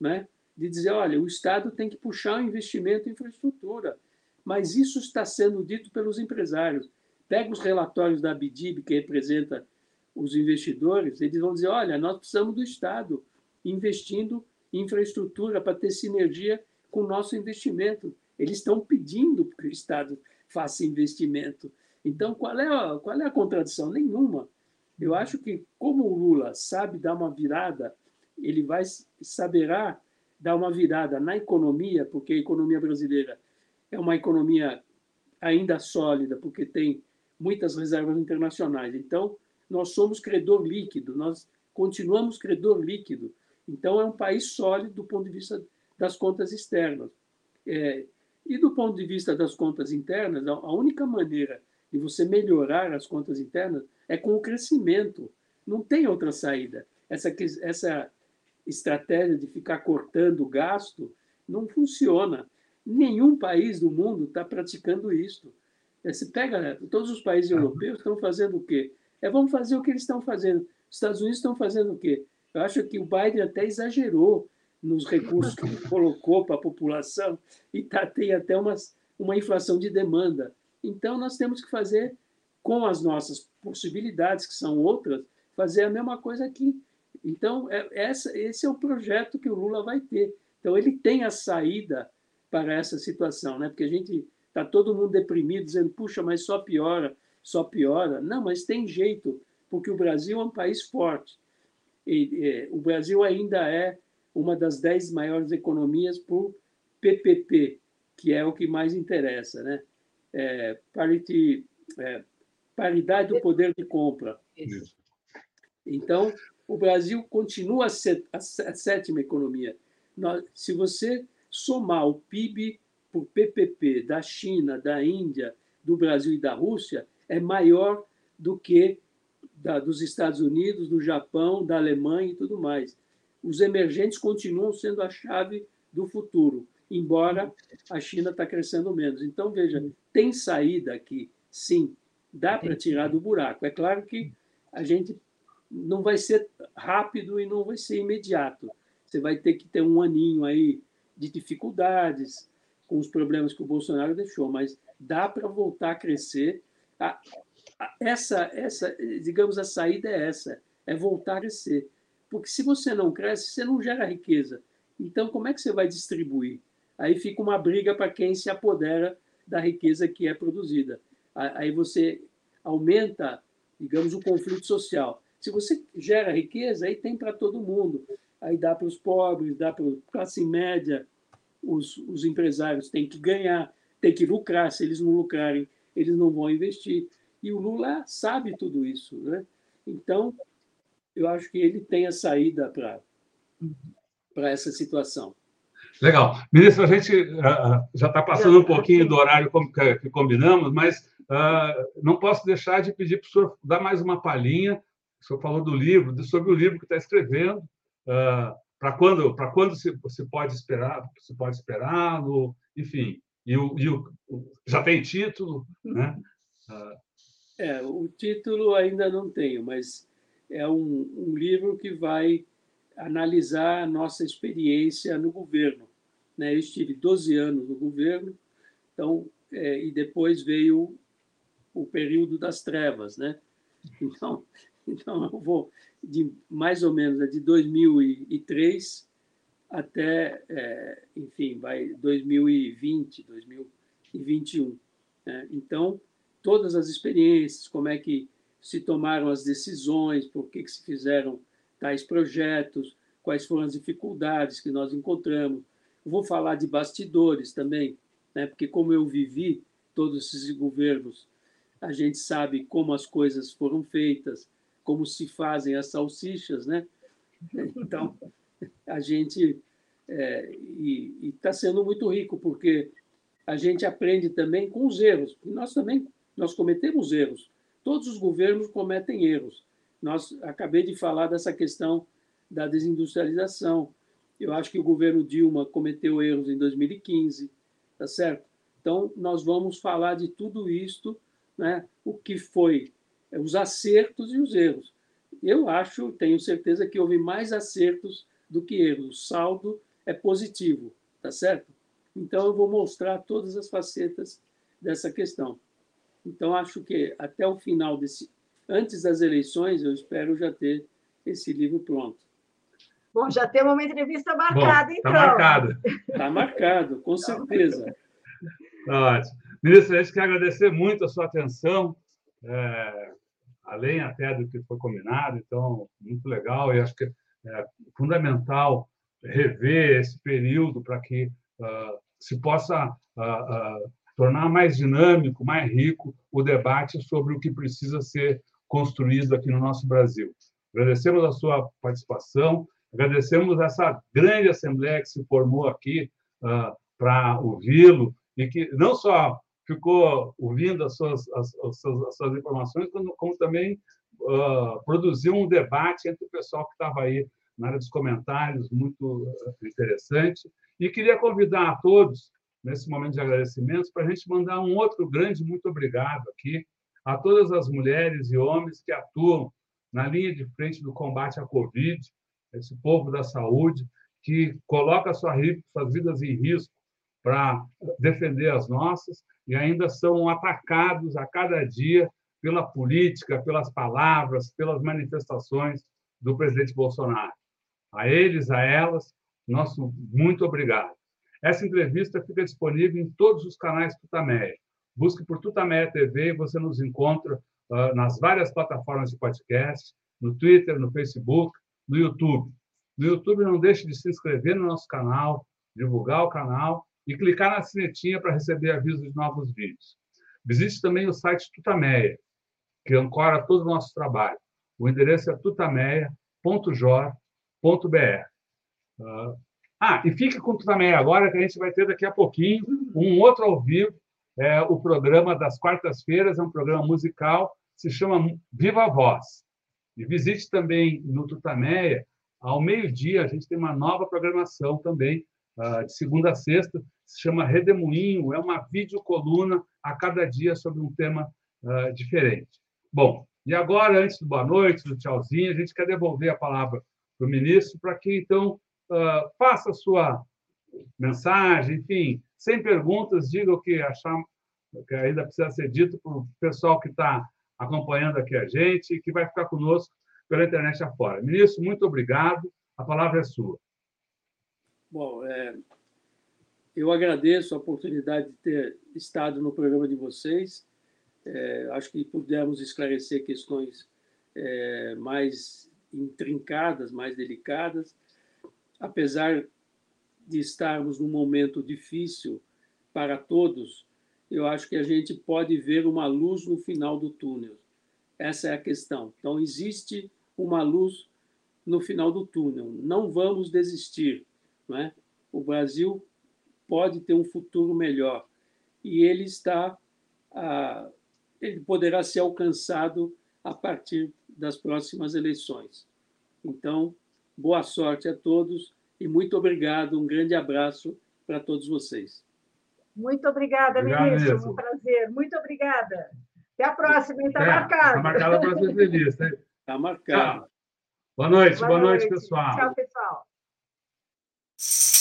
né, de dizer, olha, o Estado tem que puxar o investimento em infraestrutura. Mas isso está sendo dito pelos empresários. Pega os relatórios da BDIB, que representa os investidores, eles vão dizer: olha, nós precisamos do Estado investindo em infraestrutura para ter sinergia com o nosso investimento. Eles estão pedindo que o Estado faça investimento. Então, qual é a, qual é a contradição? Nenhuma. Eu acho que, como o Lula sabe dar uma virada, ele vai saberá dar uma virada na economia, porque a economia brasileira é uma economia ainda sólida, porque tem muitas reservas internacionais. Então, nós somos credor líquido, nós continuamos credor líquido. Então, é um país sólido do ponto de vista das contas externas. É, e do ponto de vista das contas internas, a única maneira de você melhorar as contas internas é com o crescimento. Não tem outra saída. Essa, essa estratégia de ficar cortando o gasto não funciona. Nenhum país do mundo está praticando isso. É, se pega, né, todos os países europeus estão fazendo o quê? É, vamos fazer o que eles estão fazendo. Os Estados Unidos estão fazendo o quê? Eu acho que o Biden até exagerou nos recursos que ele colocou para a população e tá, tem até uma, uma inflação de demanda. Então, nós temos que fazer, com as nossas possibilidades, que são outras, fazer a mesma coisa aqui. Então, é, essa, esse é o projeto que o Lula vai ter. Então, ele tem a saída para essa situação, né? porque a gente Está todo mundo deprimido, dizendo, puxa, mas só piora, só piora. Não, mas tem jeito, porque o Brasil é um país forte. E, o Brasil ainda é uma das dez maiores economias por PPP, que é o que mais interessa, né? É, parity, é, paridade do poder de compra. Então, o Brasil continua a ser a sétima economia. Se você somar o PIB por PPP da China, da Índia, do Brasil e da Rússia, é maior do que da, dos Estados Unidos, do Japão, da Alemanha e tudo mais. Os emergentes continuam sendo a chave do futuro, embora a China está crescendo menos. Então, veja, tem saída aqui, sim, dá para tirar do buraco. É claro que a gente não vai ser rápido e não vai ser imediato. Você vai ter que ter um aninho aí de dificuldades com os problemas que o Bolsonaro deixou, mas dá para voltar a crescer. Essa, essa, digamos, a saída é essa, é voltar a crescer. Porque se você não cresce, você não gera riqueza. Então, como é que você vai distribuir? Aí fica uma briga para quem se apodera da riqueza que é produzida. Aí você aumenta, digamos, o conflito social. Se você gera riqueza, aí tem para todo mundo. Aí dá para os pobres, dá para a classe média, os, os empresários têm que ganhar, têm que lucrar. Se eles não lucrarem, eles não vão investir. E o Lula sabe tudo isso. Né? Então, eu acho que ele tem a saída para essa situação. Legal. Ministro, a gente uh, já está passando um pouquinho do horário que, que combinamos, mas uh, não posso deixar de pedir para o senhor dar mais uma palhinha o senhor falou do livro, sobre o livro que está escrevendo. Uh, para quando, para quando se, se pode esperar, se pode esperar, no, enfim. E, o, e o, já tem título, né? É, o título ainda não tenho, mas é um, um livro que vai analisar a nossa experiência no governo. Né? Eu estive 12 anos no governo, então é, e depois veio o período das trevas, né? Então Então, eu vou de mais ou menos é de 2003 até, é, enfim, vai 2020, 2021. Né? Então, todas as experiências, como é que se tomaram as decisões, por que, que se fizeram tais projetos, quais foram as dificuldades que nós encontramos. vou falar de bastidores também, né? porque como eu vivi todos esses governos, a gente sabe como as coisas foram feitas, como se fazem as salsichas, né? Então, a gente é, e está sendo muito rico porque a gente aprende também com os erros. Nós também nós cometemos erros. Todos os governos cometem erros. Nós acabei de falar dessa questão da desindustrialização. Eu acho que o governo Dilma cometeu erros em 2015, tá certo? Então nós vamos falar de tudo isto, né? O que foi os acertos e os erros. Eu acho, tenho certeza que houve mais acertos do que erros. O saldo é positivo, tá certo? Então eu vou mostrar todas as facetas dessa questão. Então acho que até o final desse, antes das eleições, eu espero já ter esse livro pronto. Bom, já temos uma entrevista marcada, Bom, então. Está marcado. Está marcado, com certeza. Ótimo. Ministro, a gente quer agradecer muito a sua atenção. É, além até do que foi combinado, então, muito legal, e acho que é fundamental rever esse período para que uh, se possa uh, uh, tornar mais dinâmico, mais rico o debate sobre o que precisa ser construído aqui no nosso Brasil. Agradecemos a sua participação, agradecemos essa grande assembleia que se formou aqui para ouvi-lo e que não só ficou ouvindo as suas, as, as suas, as suas informações, como, como também uh, produziu um debate entre o pessoal que estava aí na área dos comentários, muito interessante. E queria convidar a todos, nesse momento de agradecimentos, para a gente mandar um outro grande muito obrigado aqui a todas as mulheres e homens que atuam na linha de frente do combate à Covid, esse povo da saúde, que coloca sua, suas vidas em risco para defender as nossas e ainda são atacados a cada dia pela política, pelas palavras, pelas manifestações do presidente Bolsonaro. A eles, a elas, nosso muito obrigado. Essa entrevista fica disponível em todos os canais Tutameia. Busque por Tutameia TV e você nos encontra uh, nas várias plataformas de podcast, no Twitter, no Facebook, no YouTube. No YouTube, não deixe de se inscrever no nosso canal, divulgar o canal e clicar na sinetinha para receber avisos de novos vídeos. Visite também o site Tutameia, que ancora todo o nosso trabalho. O endereço é tutameia.jor.br. Ah, e fique com o Tutameia agora, que a gente vai ter daqui a pouquinho um outro ao vivo, é o programa das quartas-feiras, é um programa musical, se chama Viva a Voz. E visite também no Tutameia, ao meio-dia, a gente tem uma nova programação também, ah, de segunda a sexta, se chama Redemoinho, é uma videocoluna a cada dia sobre um tema uh, diferente. Bom, e agora, antes do boa noite, do tchauzinho, a gente quer devolver a palavra para o ministro para que, então, uh, faça a sua mensagem, enfim, sem perguntas, diga o que achar que ainda precisa ser dito para o pessoal que está acompanhando aqui a gente e que vai ficar conosco pela internet afora. Ministro, muito obrigado. A palavra é sua. Bom, é, eu agradeço a oportunidade de ter estado no programa de vocês. É, acho que pudemos esclarecer questões é, mais intrincadas, mais delicadas. Apesar de estarmos num momento difícil para todos, eu acho que a gente pode ver uma luz no final do túnel. Essa é a questão. Então, existe uma luz no final do túnel. Não vamos desistir. Não é? O Brasil pode ter um futuro melhor. E ele está, ah, ele poderá ser alcançado a partir das próximas eleições. Então, boa sorte a todos e muito obrigado. Um grande abraço para todos vocês. Muito obrigada, Obrigado ministro. Mesmo. Um prazer. Muito obrigada. Até a próxima, está é, marcado. Está marcada a próxima entrevista. Está marcado. Boa noite, boa, boa noite, noite, pessoal. Tchau, pessoal. you